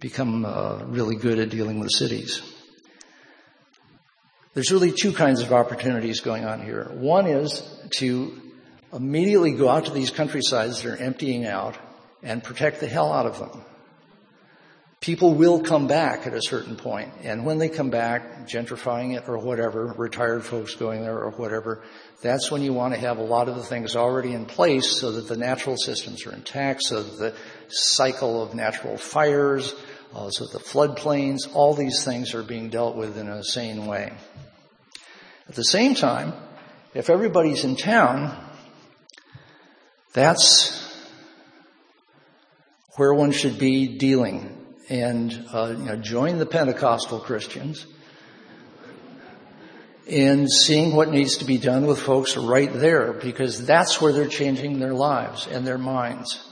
become uh, really good at dealing with cities. There's really two kinds of opportunities going on here. One is to immediately go out to these countrysides that are emptying out and protect the hell out of them. People will come back at a certain point, and when they come back, gentrifying it or whatever, retired folks going there or whatever, that's when you want to have a lot of the things already in place so that the natural systems are intact, so that the cycle of natural fires, uh, so the floodplains, all these things are being dealt with in a sane way. At the same time, if everybody's in town, that's where one should be dealing and uh, you know, join the Pentecostal Christians in seeing what needs to be done with folks right there because that's where they're changing their lives and their minds.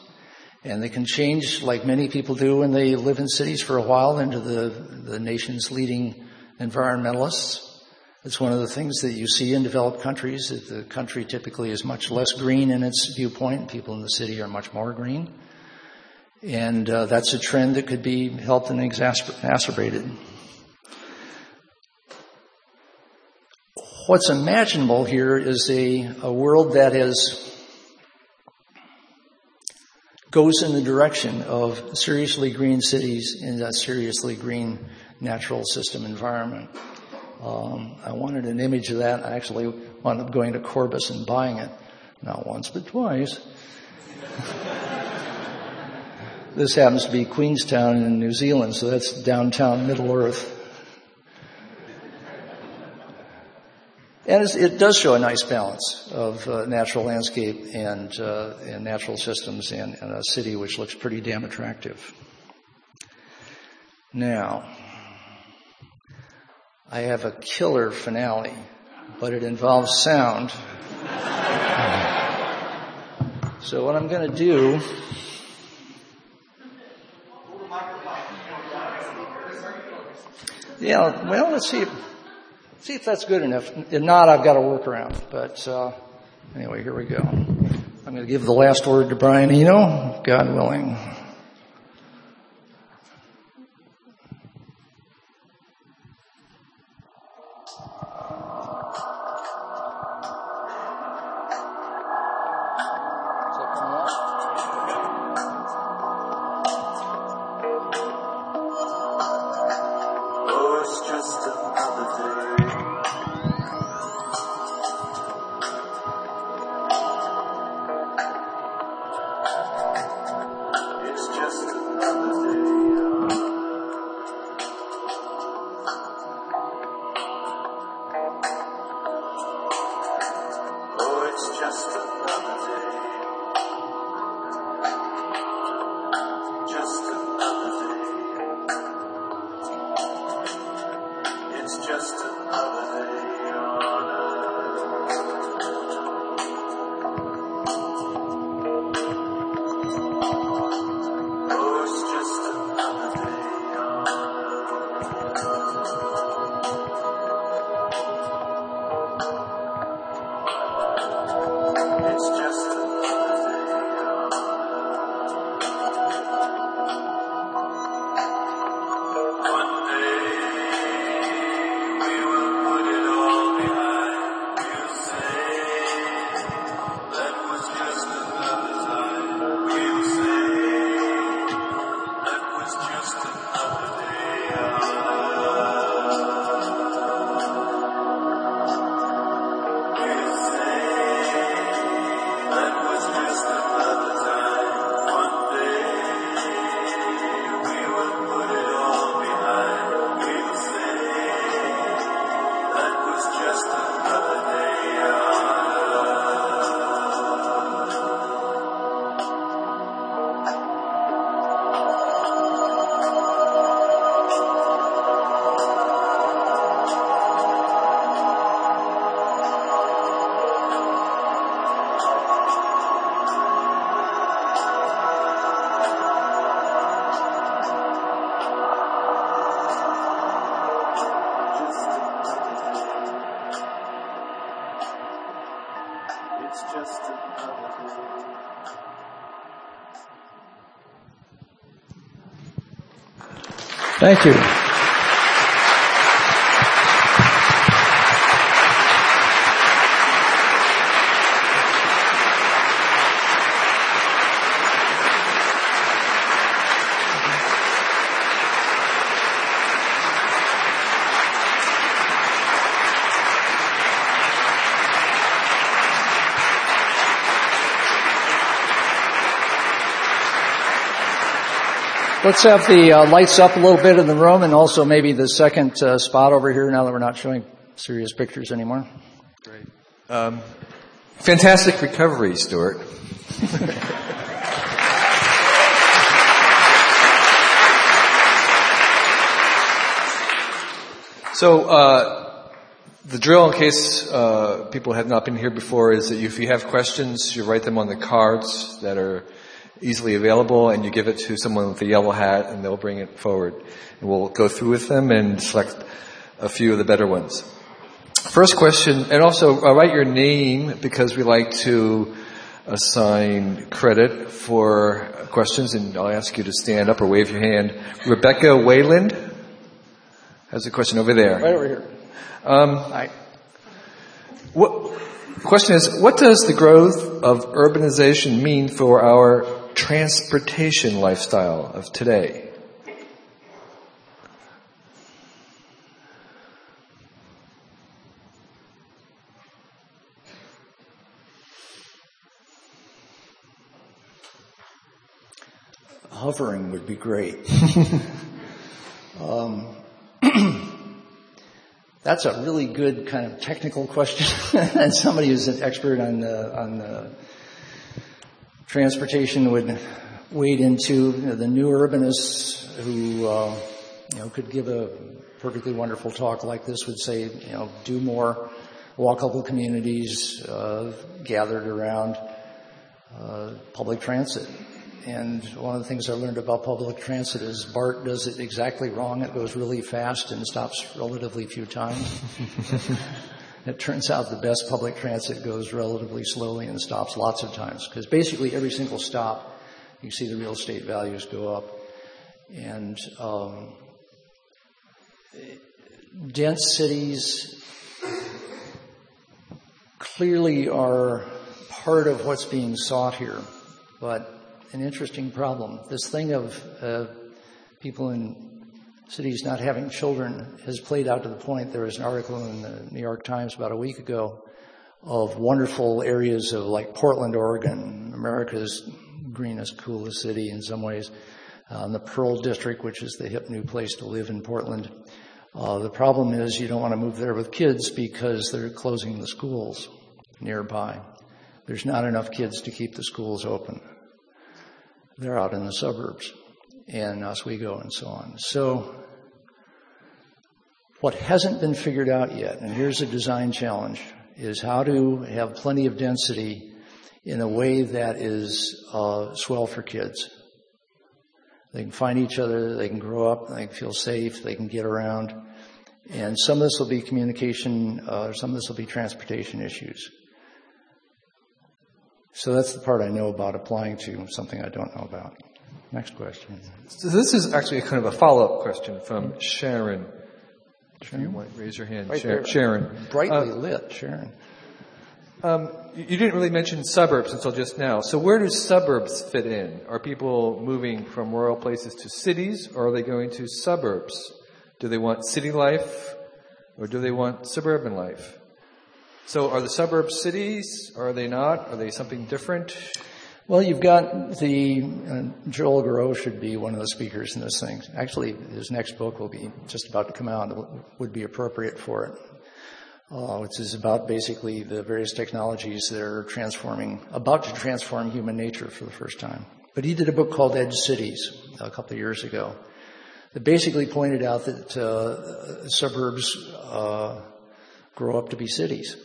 And they can change like many people do when they live in cities for a while into the, the nation's leading environmentalists. It's one of the things that you see in developed countries that the country typically is much less green in its viewpoint. People in the city are much more green. And uh, that's a trend that could be helped and exacerbated. What's imaginable here is a, a world that is goes in the direction of seriously green cities in a seriously green natural system environment. Um, I wanted an image of that. I actually wound up going to Corbis and buying it, not once but twice. this happens to be Queenstown in New Zealand, so that's downtown Middle Earth. And it does show a nice balance of uh, natural landscape and, uh, and natural systems in, in a city which looks pretty damn attractive. Now, I have a killer finale, but it involves sound. So what I'm going to do Yeah, well, let's see. See if that's good enough. If not, I've got a workaround. But uh, anyway, here we go. I'm going to give the last word to Brian Eno, God willing. just another day. Thank you. Let's have the uh, lights up a little bit in the room and also maybe the second uh, spot over here now that we're not showing serious pictures anymore. Great. Um, fantastic recovery, Stewart. so, uh, the drill, in case uh, people have not been here before, is that if you have questions, you write them on the cards that are easily available and you give it to someone with a yellow hat and they'll bring it forward. And we'll go through with them and select a few of the better ones. First question, and also uh, write your name because we like to assign credit for questions and I'll ask you to stand up or wave your hand. Rebecca Wayland has a question over there. Right over here. Um, Hi. what, question is, what does the growth of urbanization mean for our transportation lifestyle of today. Hovering would be great. um, that's a really good kind of technical question, and somebody who's an expert on the, on the transportation would wade into you know, the new urbanists who uh, you know could give a perfectly wonderful talk like this would say you know do more walkable communities uh, gathered around uh, public transit. And one of the things I learned about public transit is BART does it exactly wrong. It goes really fast and stops relatively few times. It turns out the best public transit goes relatively slowly and stops lots of times because basically every single stop you see the real estate values go up. And um, dense cities clearly are part of what's being sought here, but an interesting problem. This thing of uh, people in cities not having children has played out to the point there was an article in the New York Times about a week ago of wonderful areas of like Portland, Oregon, America's greenest, coolest city in some ways, uh, the Pearl District, which is the hip new place to live in Portland. Uh, the problem is you don't want to move there with kids because they're closing the schools nearby. There's not enough kids to keep the schools open. They're out in the suburbs and Oswego and so on. So what hasn't been figured out yet, and here's a design challenge, is how to have plenty of density in a way that is uh, swell for kids. They can find each other, they can grow up, they can feel safe, they can get around. And some of this will be communication, uh, some of this will be transportation issues. So that's the part I know about applying to something I don't know about. Next question. So this is actually kind of a follow-up question from Sharon. Sharon? You might raise your hand. Right Sharon. Sharon. Brightly Uh, lit, Sharon. Um, you didn't really mention suburbs until just now. So where do suburbs fit in? Are people moving from rural places to cities, or are they going to suburbs? Do they want city life, or do they want suburban life? So are the suburbs cities, or are they not? Are they something different? Well, you've got the uh, Joel Garreau should be one of the speakers in this thing. Actually, his next book will be just about to come out. Would be appropriate for it, uh, which is about basically the various technologies that are transforming, about to transform human nature for the first time. But he did a book called Edge Cities a couple of years ago that basically pointed out that uh, suburbs uh, grow up to be cities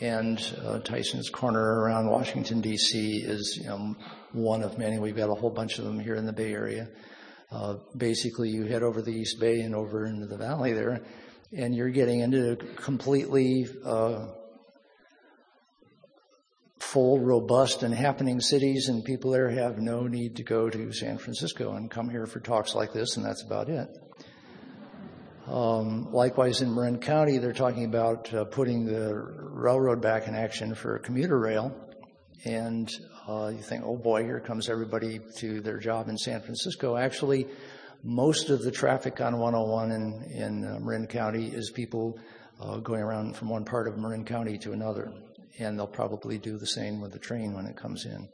and uh, Tyson's Corner around Washington D.C. is you know, one of many. We've got a whole bunch of them here in the Bay Area. Uh, basically, you head over the East Bay and over into the valley there, and you're getting into completely uh, full, robust, and happening cities, and people there have no need to go to San Francisco and come here for talks like this, and that's about it. Um, likewise, in Marin County, they're talking about uh, putting the railroad back in action for commuter rail. And uh, you think, oh boy, here comes everybody to their job in San Francisco. Actually, most of the traffic on 101 in, in uh, Marin County is people uh, going around from one part of Marin County to another. And they'll probably do the same with the train when it comes in.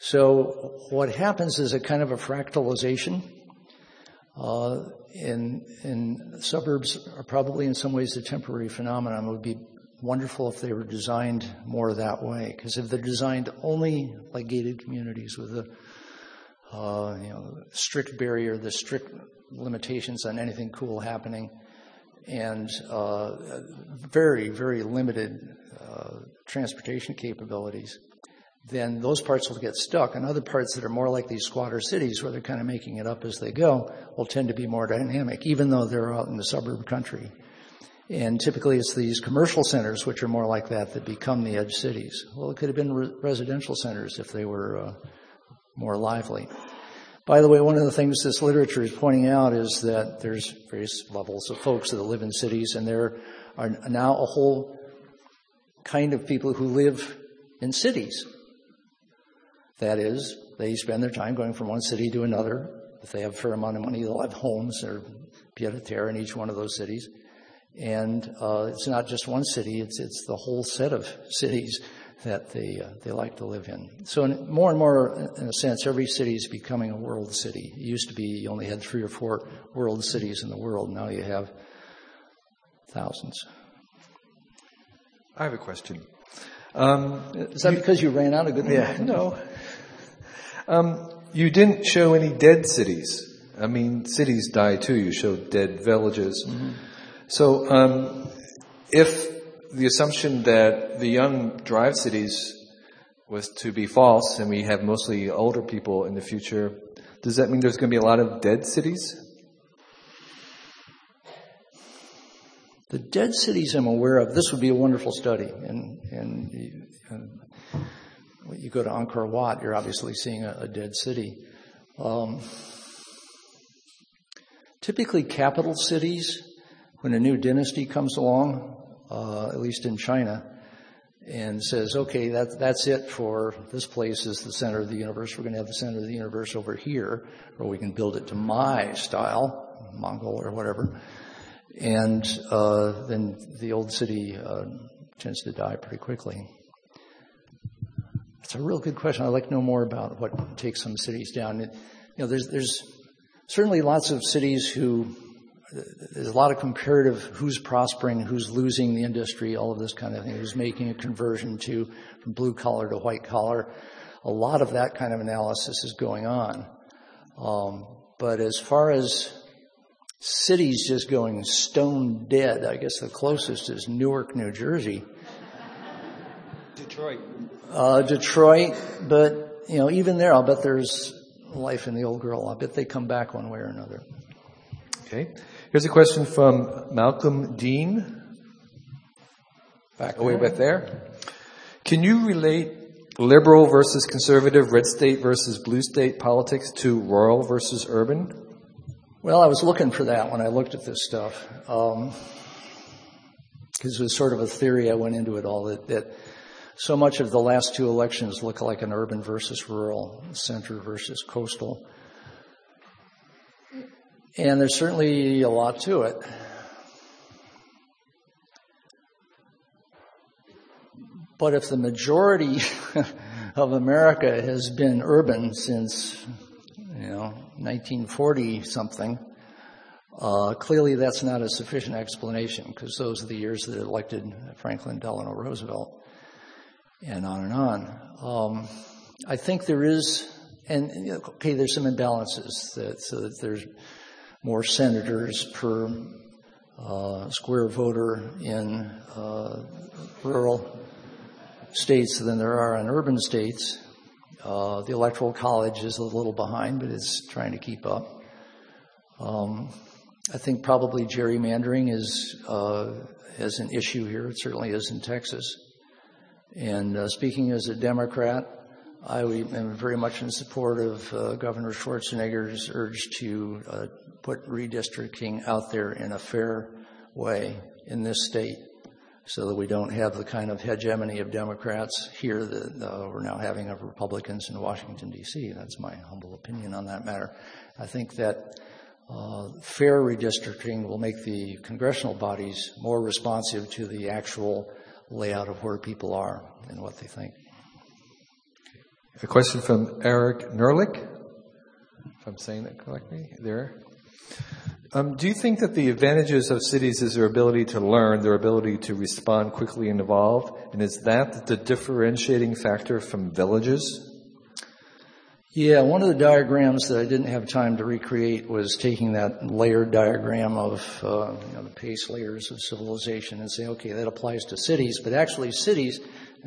So what happens is a kind of a fractalization uh, in, in suburbs are probably in some ways a temporary phenomenon. It would be wonderful if they were designed more that way. Because if they're designed only like gated communities with a uh, you know, strict barrier, the strict limitations on anything cool happening, and uh, very, very limited uh, transportation capabilities, then those parts will get stuck. And other parts that are more like these squatter cities, where they're kind of making it up as they go, will tend to be more dynamic, even though they're out in the suburb country. And typically it's these commercial centers, which are more like that, that become the edge cities. Well, it could have been re- residential centers if they were uh, more lively. By the way, one of the things this literature is pointing out is that there's various levels of folks that live in cities, and there are now a whole kind of people who live in cities. That is, they spend their time going from one city to another. If they have a fair amount of money, they'll have homes or pied a terre in each one of those cities. And uh, it's not just one city; it's it's the whole set of cities that they uh, they like to live in. So in, more and more, in a sense, every city is becoming a world city. It used to be you only had three or four world cities in the world. Now you have thousands. I have a question. Um, is that because you ran out of good? Yeah, no. Um, you didn't show any dead cities. I mean, cities die too. You showed dead villages. Mm-hmm. So, um, if the assumption that the young drive cities was to be false, and we have mostly older people in the future, does that mean there's going to be a lot of dead cities? The dead cities I'm aware of, this would be a wonderful study, and, and, and you go to Angkor Wat, you're obviously seeing a, a dead city. Um, typically, capital cities, when a new dynasty comes along, uh, at least in China, and says, okay, that, that's it for this place is the center of the universe. We're going to have the center of the universe over here, or we can build it to my style, Mongol or whatever. And uh, then the old city uh, tends to die pretty quickly. It's a real good question. I'd like to know more about what takes some cities down. It, you know, there's there's certainly lots of cities who there's a lot of comparative who's prospering, who's losing the industry, all of this kind of thing, who's making a conversion to from blue collar to white collar. A lot of that kind of analysis is going on. Um, but as far as cities just going stone dead, I guess the closest is Newark, New Jersey. Detroit uh, Detroit, but you know, even there, I'll bet there's life in the old girl. I bet they come back one way or another. Okay. Here's a question from Malcolm Dean. Back away back there. Can you relate liberal versus conservative, red state versus blue state politics to rural versus urban? Well, I was looking for that when I looked at this stuff. Because um, it was sort of a theory I went into it all that, that so much of the last two elections look like an urban versus rural, center versus coastal. And there's certainly a lot to it. But if the majority of America has been urban since, you know, 1940 something, uh, clearly that's not a sufficient explanation because those are the years that elected Franklin Delano Roosevelt and on and on. Um, I think there is, and okay, there's some imbalances that, so that there's more senators per uh, square voter in uh, rural states than there are in urban states. Uh, the electoral college is a little behind, but it's trying to keep up. Um, I think probably gerrymandering is uh, is an issue here. It certainly is in Texas. And uh, speaking as a Democrat, I am very much in support of uh, Governor Schwarzenegger's urge to uh, put redistricting out there in a fair way in this state so that we don't have the kind of hegemony of Democrats here that uh, we're now having of Republicans in Washington, D.C. That's my humble opinion on that matter. I think that uh, fair redistricting will make the congressional bodies more responsive to the actual layout of where people are and what they think. A question from Eric Nerlich, if I'm saying that correctly, there. Um, do you think that the advantages of cities is their ability to learn, their ability to respond quickly and evolve? And is that the differentiating factor from villages? Yeah, one of the diagrams that I didn't have time to recreate was taking that layered diagram of uh, you know, the pace layers of civilization and say, okay, that applies to cities, but actually cities,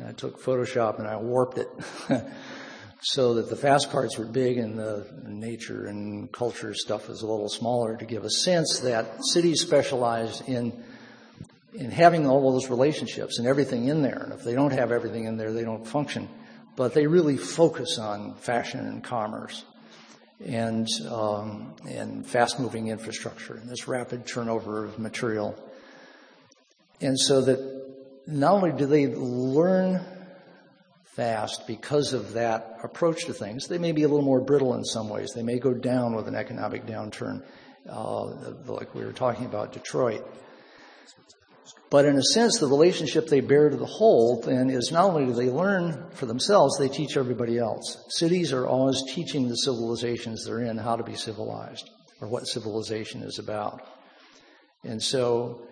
I took Photoshop and I warped it so that the fast parts were big and the nature and culture stuff was a little smaller to give a sense that cities specialize in in having all those relationships and everything in there. And if they don't have everything in there, they don't function. But they really focus on fashion and commerce and um, and fast moving infrastructure and this rapid turnover of material. And so that not only do they learn fast because of that approach to things. They may be a little more brittle in some ways. They may go down with an economic downturn, uh, like we were talking about Detroit. But in a sense, the relationship they bear to the whole then is not only do they learn for themselves, they teach everybody else. Cities are always teaching the civilizations they're in how to be civilized or what civilization is about. And so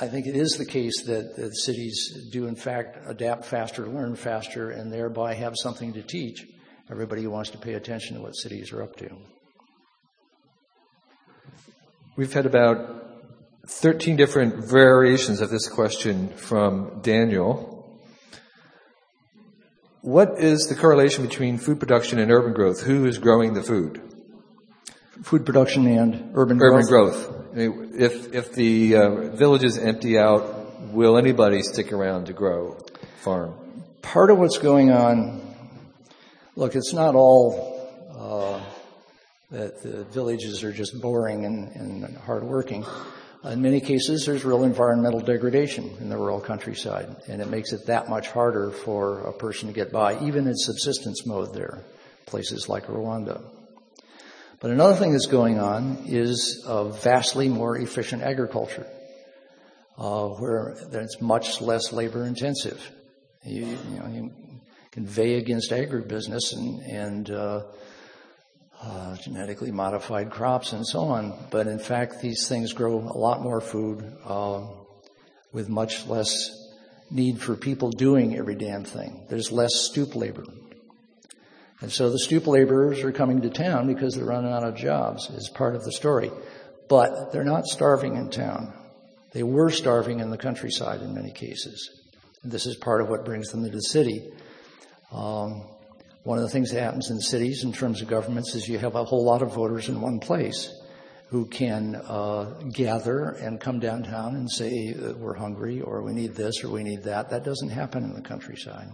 I think it is the case that, that cities do, in fact, adapt faster, learn faster, and thereby have something to teach everybody who wants to pay attention to what cities are up to. We've had about 13 different variations of this question from Daniel. What is the correlation between food production and urban growth? Who is growing the food? Food production and urban growth. Urban growth. If if the uh, villages empty out, will anybody stick around to grow farm? Part of what's going on. Look, it's not all uh, that the villages are just boring and, and hardworking. In many cases, there's real environmental degradation in the rural countryside, and it makes it that much harder for a person to get by, even in subsistence mode there, places like Rwanda. But another thing that's going on is a vastly more efficient agriculture, uh, where it's much less labor intensive. You, you, know, you convey against agribusiness and, and uh, uh, genetically modified crops and so on. But in fact, these things grow a lot more food uh, with much less need for people doing every damn thing. There's less stoop labor. And so the stoop laborers are coming to town because they're running out of jobs is part of the story. But they're not starving in town. They were starving in the countryside in many cases. And this is part of what brings them to the city. Um, one of the things that happens in cities in terms of governments is you have a whole lot of voters in one place who can uh, gather and come downtown and say we're hungry or we need this or we need that. That doesn't happen in the countryside.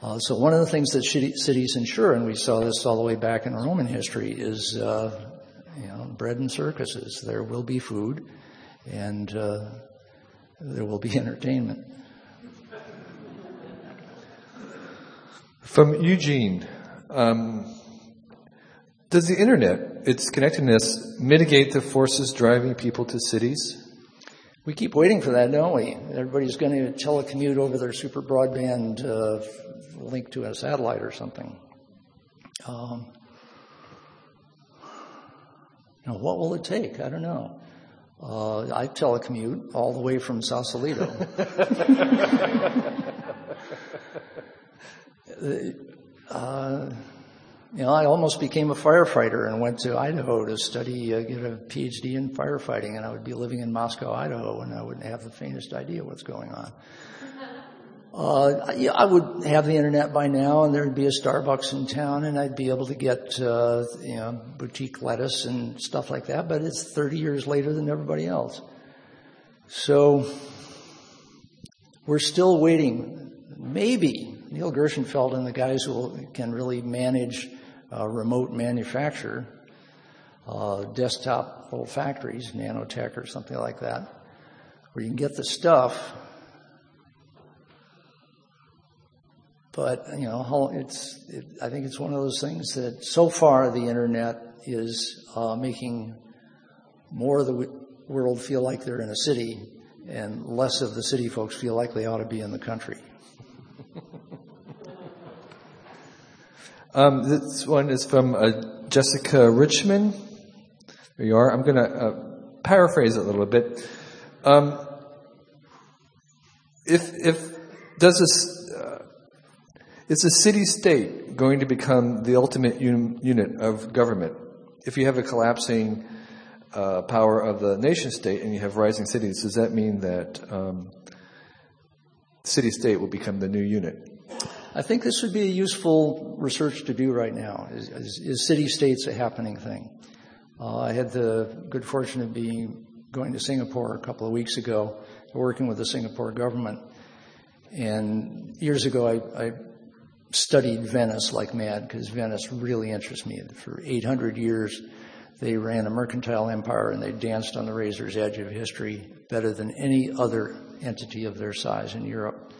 Uh, so one of the things that cities ensure, and we saw this all the way back in Roman history, is uh, you know bread and circuses. There will be food, and uh, there will be entertainment. From Eugene, um, does the internet, its connectedness, mitigate the forces driving people to cities? We keep waiting for that, don't we? Everybody's going to telecommute over their super broadband uh, link to a satellite or something. Um, know, what will it take? I don't know. Uh, I telecommute all the way from Sausalito. uh, you know, I almost became a firefighter and went to Idaho to study, uh, get a PhD in firefighting, and I would be living in Moscow, Idaho, and I wouldn't have the faintest idea what's going on. Uh, yeah, I would have the internet by now, and there'd be a Starbucks in town, and I'd be able to get uh, you know boutique lettuce and stuff like that. But it's 30 years later than everybody else. So we're still waiting. Maybe Neil Gershenfeld and the guys who can really manage uh, remote manufacture, uh, desktop little factories, nanotech or something like that, where you can get the stuff But you know, it's. It, I think it's one of those things that so far the internet is uh, making more of the world feel like they're in a city, and less of the city folks feel like they ought to be in the country. um, this one is from uh, Jessica Richmond. There you are. I'm going to uh, paraphrase it a little bit. Um, if if does this is a city state going to become the ultimate un- unit of government? If you have a collapsing uh, power of the nation state and you have rising cities, does that mean that um, city state will become the new unit? I think this would be a useful research to do right now. Is, is, is city states a happening thing? Uh, I had the good fortune of being going to Singapore a couple of weeks ago, working with the Singapore government. And years ago, I, I studied Venice like mad because Venice really interests me. For 800 years, they ran a mercantile empire and they danced on the razor's edge of history better than any other entity of their size in Europe.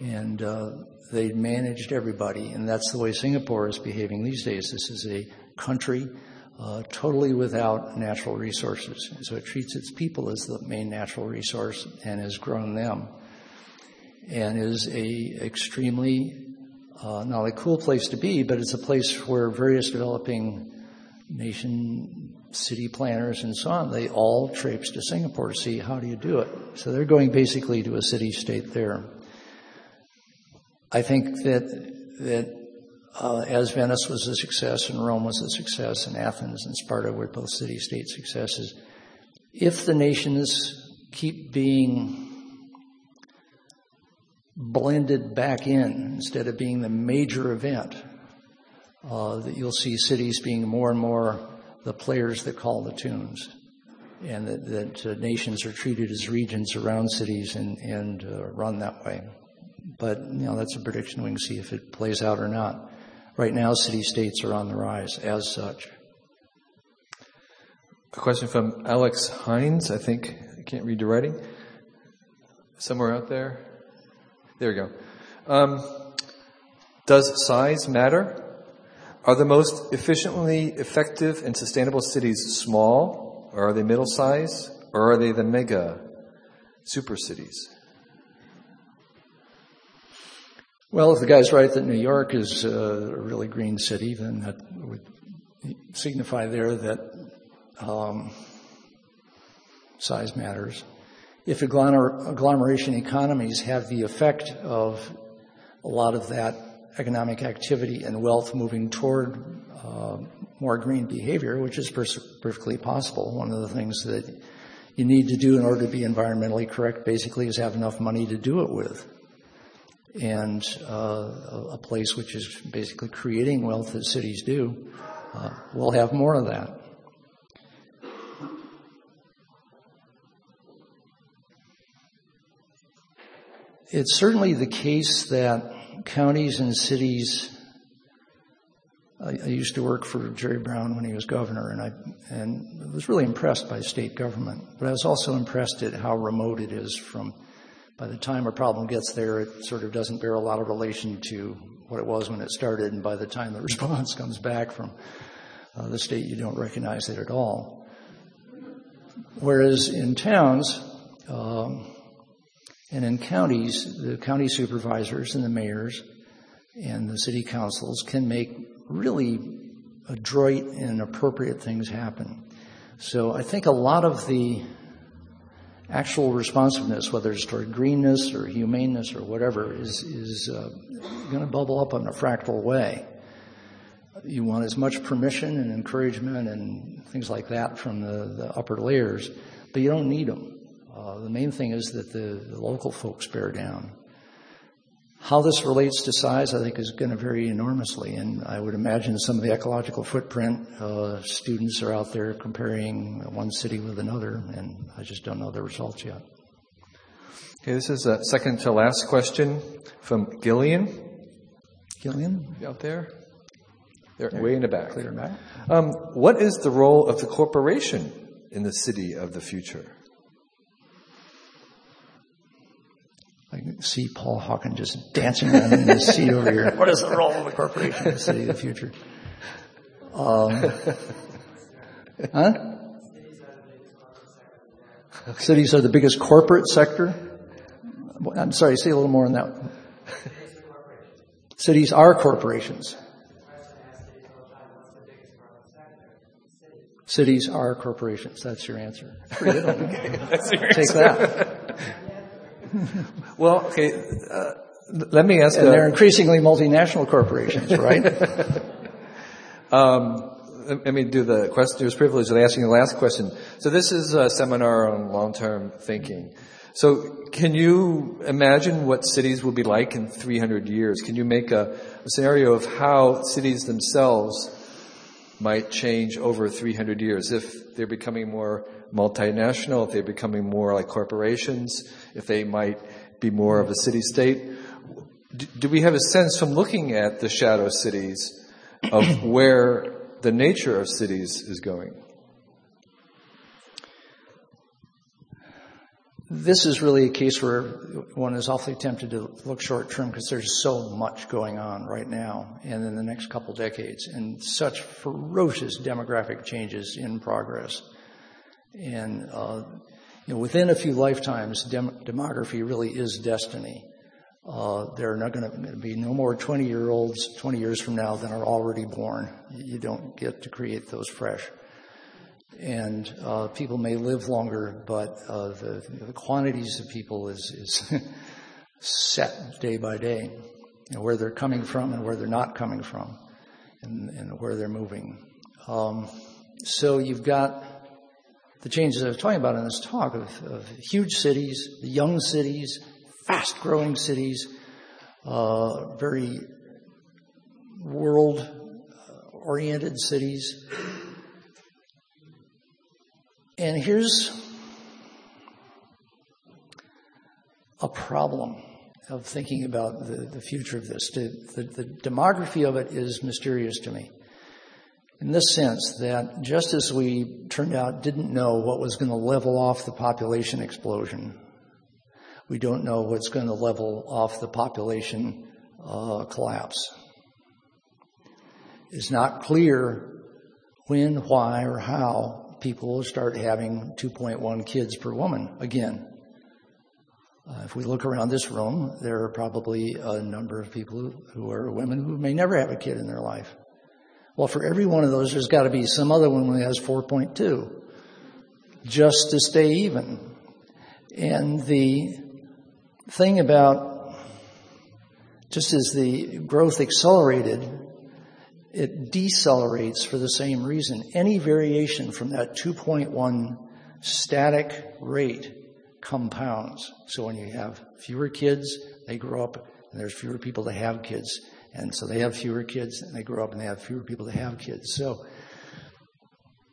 And uh, they managed everybody, and that's the way Singapore is behaving these days. This is a country uh, totally without natural resources. So it treats its people as the main natural resource and has grown them and is a extremely uh, not a cool place to be, but it's a place where various developing nation, city planners, and so on, they all traipse to Singapore to see how do you do it. So they're going basically to a city state there. I think that that uh, as Venice was a success and Rome was a success and Athens and Sparta were both city state successes, if the nations keep being blended back in instead of being the major event. Uh, that you'll see cities being more and more the players that call the tunes, and that, that uh, nations are treated as regions around cities and, and uh, run that way. But you know that's a prediction. We can see if it plays out or not. Right now, city states are on the rise as such. A question from Alex Hines. I think I can't read your writing. Somewhere out there. There we go. Um, does size matter? Are the most efficiently effective and sustainable cities small, or are they middle size, or are they the mega super cities? Well, if the guy's right that New York is uh, a really green city, then that would signify there that um, size matters if agglomeration economies have the effect of a lot of that economic activity and wealth moving toward uh, more green behavior, which is perfectly possible. One of the things that you need to do in order to be environmentally correct basically is have enough money to do it with. And uh, a place which is basically creating wealth that cities do uh, will have more of that. It's certainly the case that counties and cities. I, used to work for Jerry Brown when he was governor, and I and was really impressed by state government. But I was also impressed at how remote it is from. By the time a problem gets there, it sort of doesn't bear a lot of relation to what it was when it started, and by the time the response comes back from uh, the state, you don't recognize it at all. Whereas in towns, um, and in counties, the county supervisors and the mayors and the city councils can make really adroit and appropriate things happen. So I think a lot of the actual responsiveness, whether it's toward greenness or humaneness or whatever, is, is uh, going to bubble up in a fractal way. You want as much permission and encouragement and things like that from the, the upper layers, but you don't need them. Uh, the main thing is that the, the, local folks bear down. How this relates to size, I think, is going to vary enormously. And I would imagine some of the ecological footprint uh, students are out there comparing one city with another, and I just don't know the results yet. Okay, this is a second to last question from Gillian. Gillian? Out there? They're way in the back. Clear back. Um, what is the role of the corporation in the city of the future? I can see Paul Hawken just dancing around in his seat over here. What is the role of the corporation in the city of the future? Um, huh? Cities are the biggest corporate sector. I'm sorry, say a little more on that. Cities are corporations. Cities are corporations. That's your answer. That's your Take that. Well, okay, uh, let me ask. And a- they're increasingly multinational corporations, right? Um, let me do the questioner's privilege of asking the last question. So this is a seminar on long-term thinking. So can you imagine what cities will be like in 300 years? Can you make a, a scenario of how cities themselves might change over 300 years if they're becoming more multinational, if they're becoming more like corporations, if they might be more of a city-state? Do, do we have a sense from looking at the shadow cities of where the nature of cities is going? This is really a case where one is awfully tempted to look short term because there's so much going on right now and in the next couple decades and such ferocious demographic changes in progress. And, uh, you know, within a few lifetimes, dem- demography really is destiny. Uh, there are not going to be no more 20 year olds 20 years from now than are already born. You don't get to create those fresh and uh, people may live longer, but uh, the, the, quantities of people is, is set day by day, know, where they're coming from and where they're not coming from, and, and where they're moving. Um, so you've got the changes I was talking about in this talk of, of huge cities, young cities, fast-growing cities, uh, very world-oriented cities. And here's a problem of thinking about the, the future of this. The, the, the, demography of it is mysterious to me. In this sense, that just as we turned out didn't know what was going to level off the population explosion, we don't know what's going to level off the population uh, collapse. It's not clear when, why, or how people will start having 2.1 kids per woman again. Uh, if we look around this room, there are probably a number of people who are women who may never have a kid in their life. Well, for every one of those, there's got to be some other woman who has 4.2 just to stay even. And the thing about just as the growth accelerated, it decelerates for the same reason. Any variation from that 2.1 static rate compounds. So when you have fewer kids, they grow up and there's fewer people to have kids. And so they have fewer kids and they grow up and they have fewer people to have kids. So,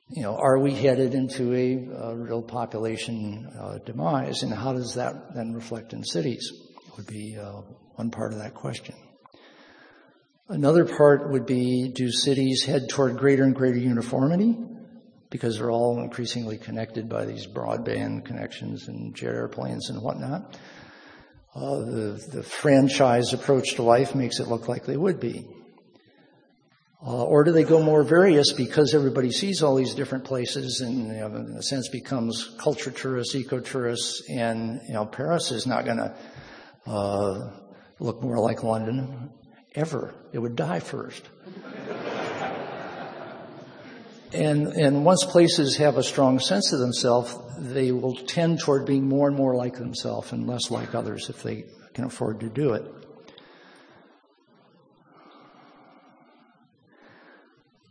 you know, are we headed into a, a real population uh, demise and how does that then reflect in cities? Would be uh, one part of that question. Another part would be do cities head toward greater and greater uniformity? Because they're all increasingly connected by these broadband connections and jet airplanes and whatnot. Uh, the, the franchise approach to life makes it look like they would be. Uh, or do they go more various because everybody sees all these different places and, you know, in a sense, becomes culture tourists, eco tourists, and you know, Paris is not going to uh, look more like London ever. It would die first. and and once places have a strong sense of themselves, they will tend toward being more and more like themselves and less like others if they can afford to do it.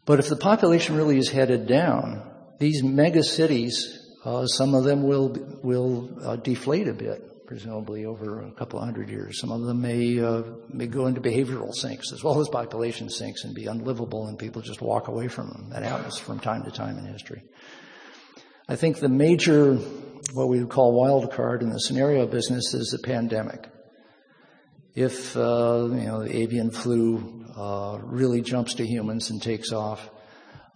But if the population really is headed down, these mega cities, uh, some of them will will uh, deflate a bit, presumably over a couple of hundred years. Some of them may uh, may go into behavioral sinks as well as population sinks and be unlivable, and people just walk away from them. That happens from time to time in history. I think the major what we would call wild card in the scenario business is the pandemic. If uh, you know the avian flu uh, really jumps to humans and takes off,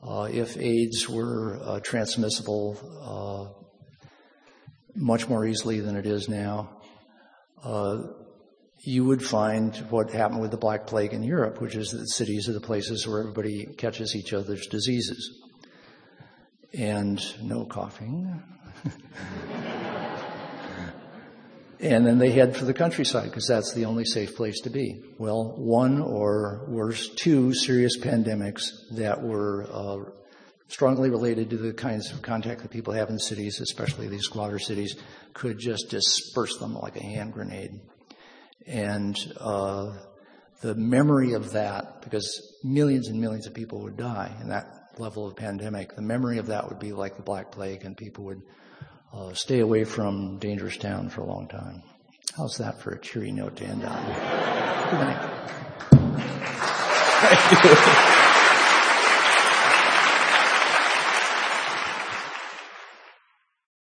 uh, if AIDS were uh, transmissible uh, much more easily than it is now, uh, you would find what happened with the Black Plague in Europe, which is that cities are the places where everybody catches each other's diseases. And no coughing. and then they head for the countryside because that's the only safe place to be. Well, one or worse, two serious pandemics that were uh, strongly related to the kinds of contact that people have in cities, especially these squatter cities, could just disperse them like a hand grenade. And uh, the memory of that, because millions and millions of people would die in that level of pandemic, the memory of that would be like the Black Plague, and people would uh, stay away from dangerous town for a long time. How's that for a cheery note to end on? Good night.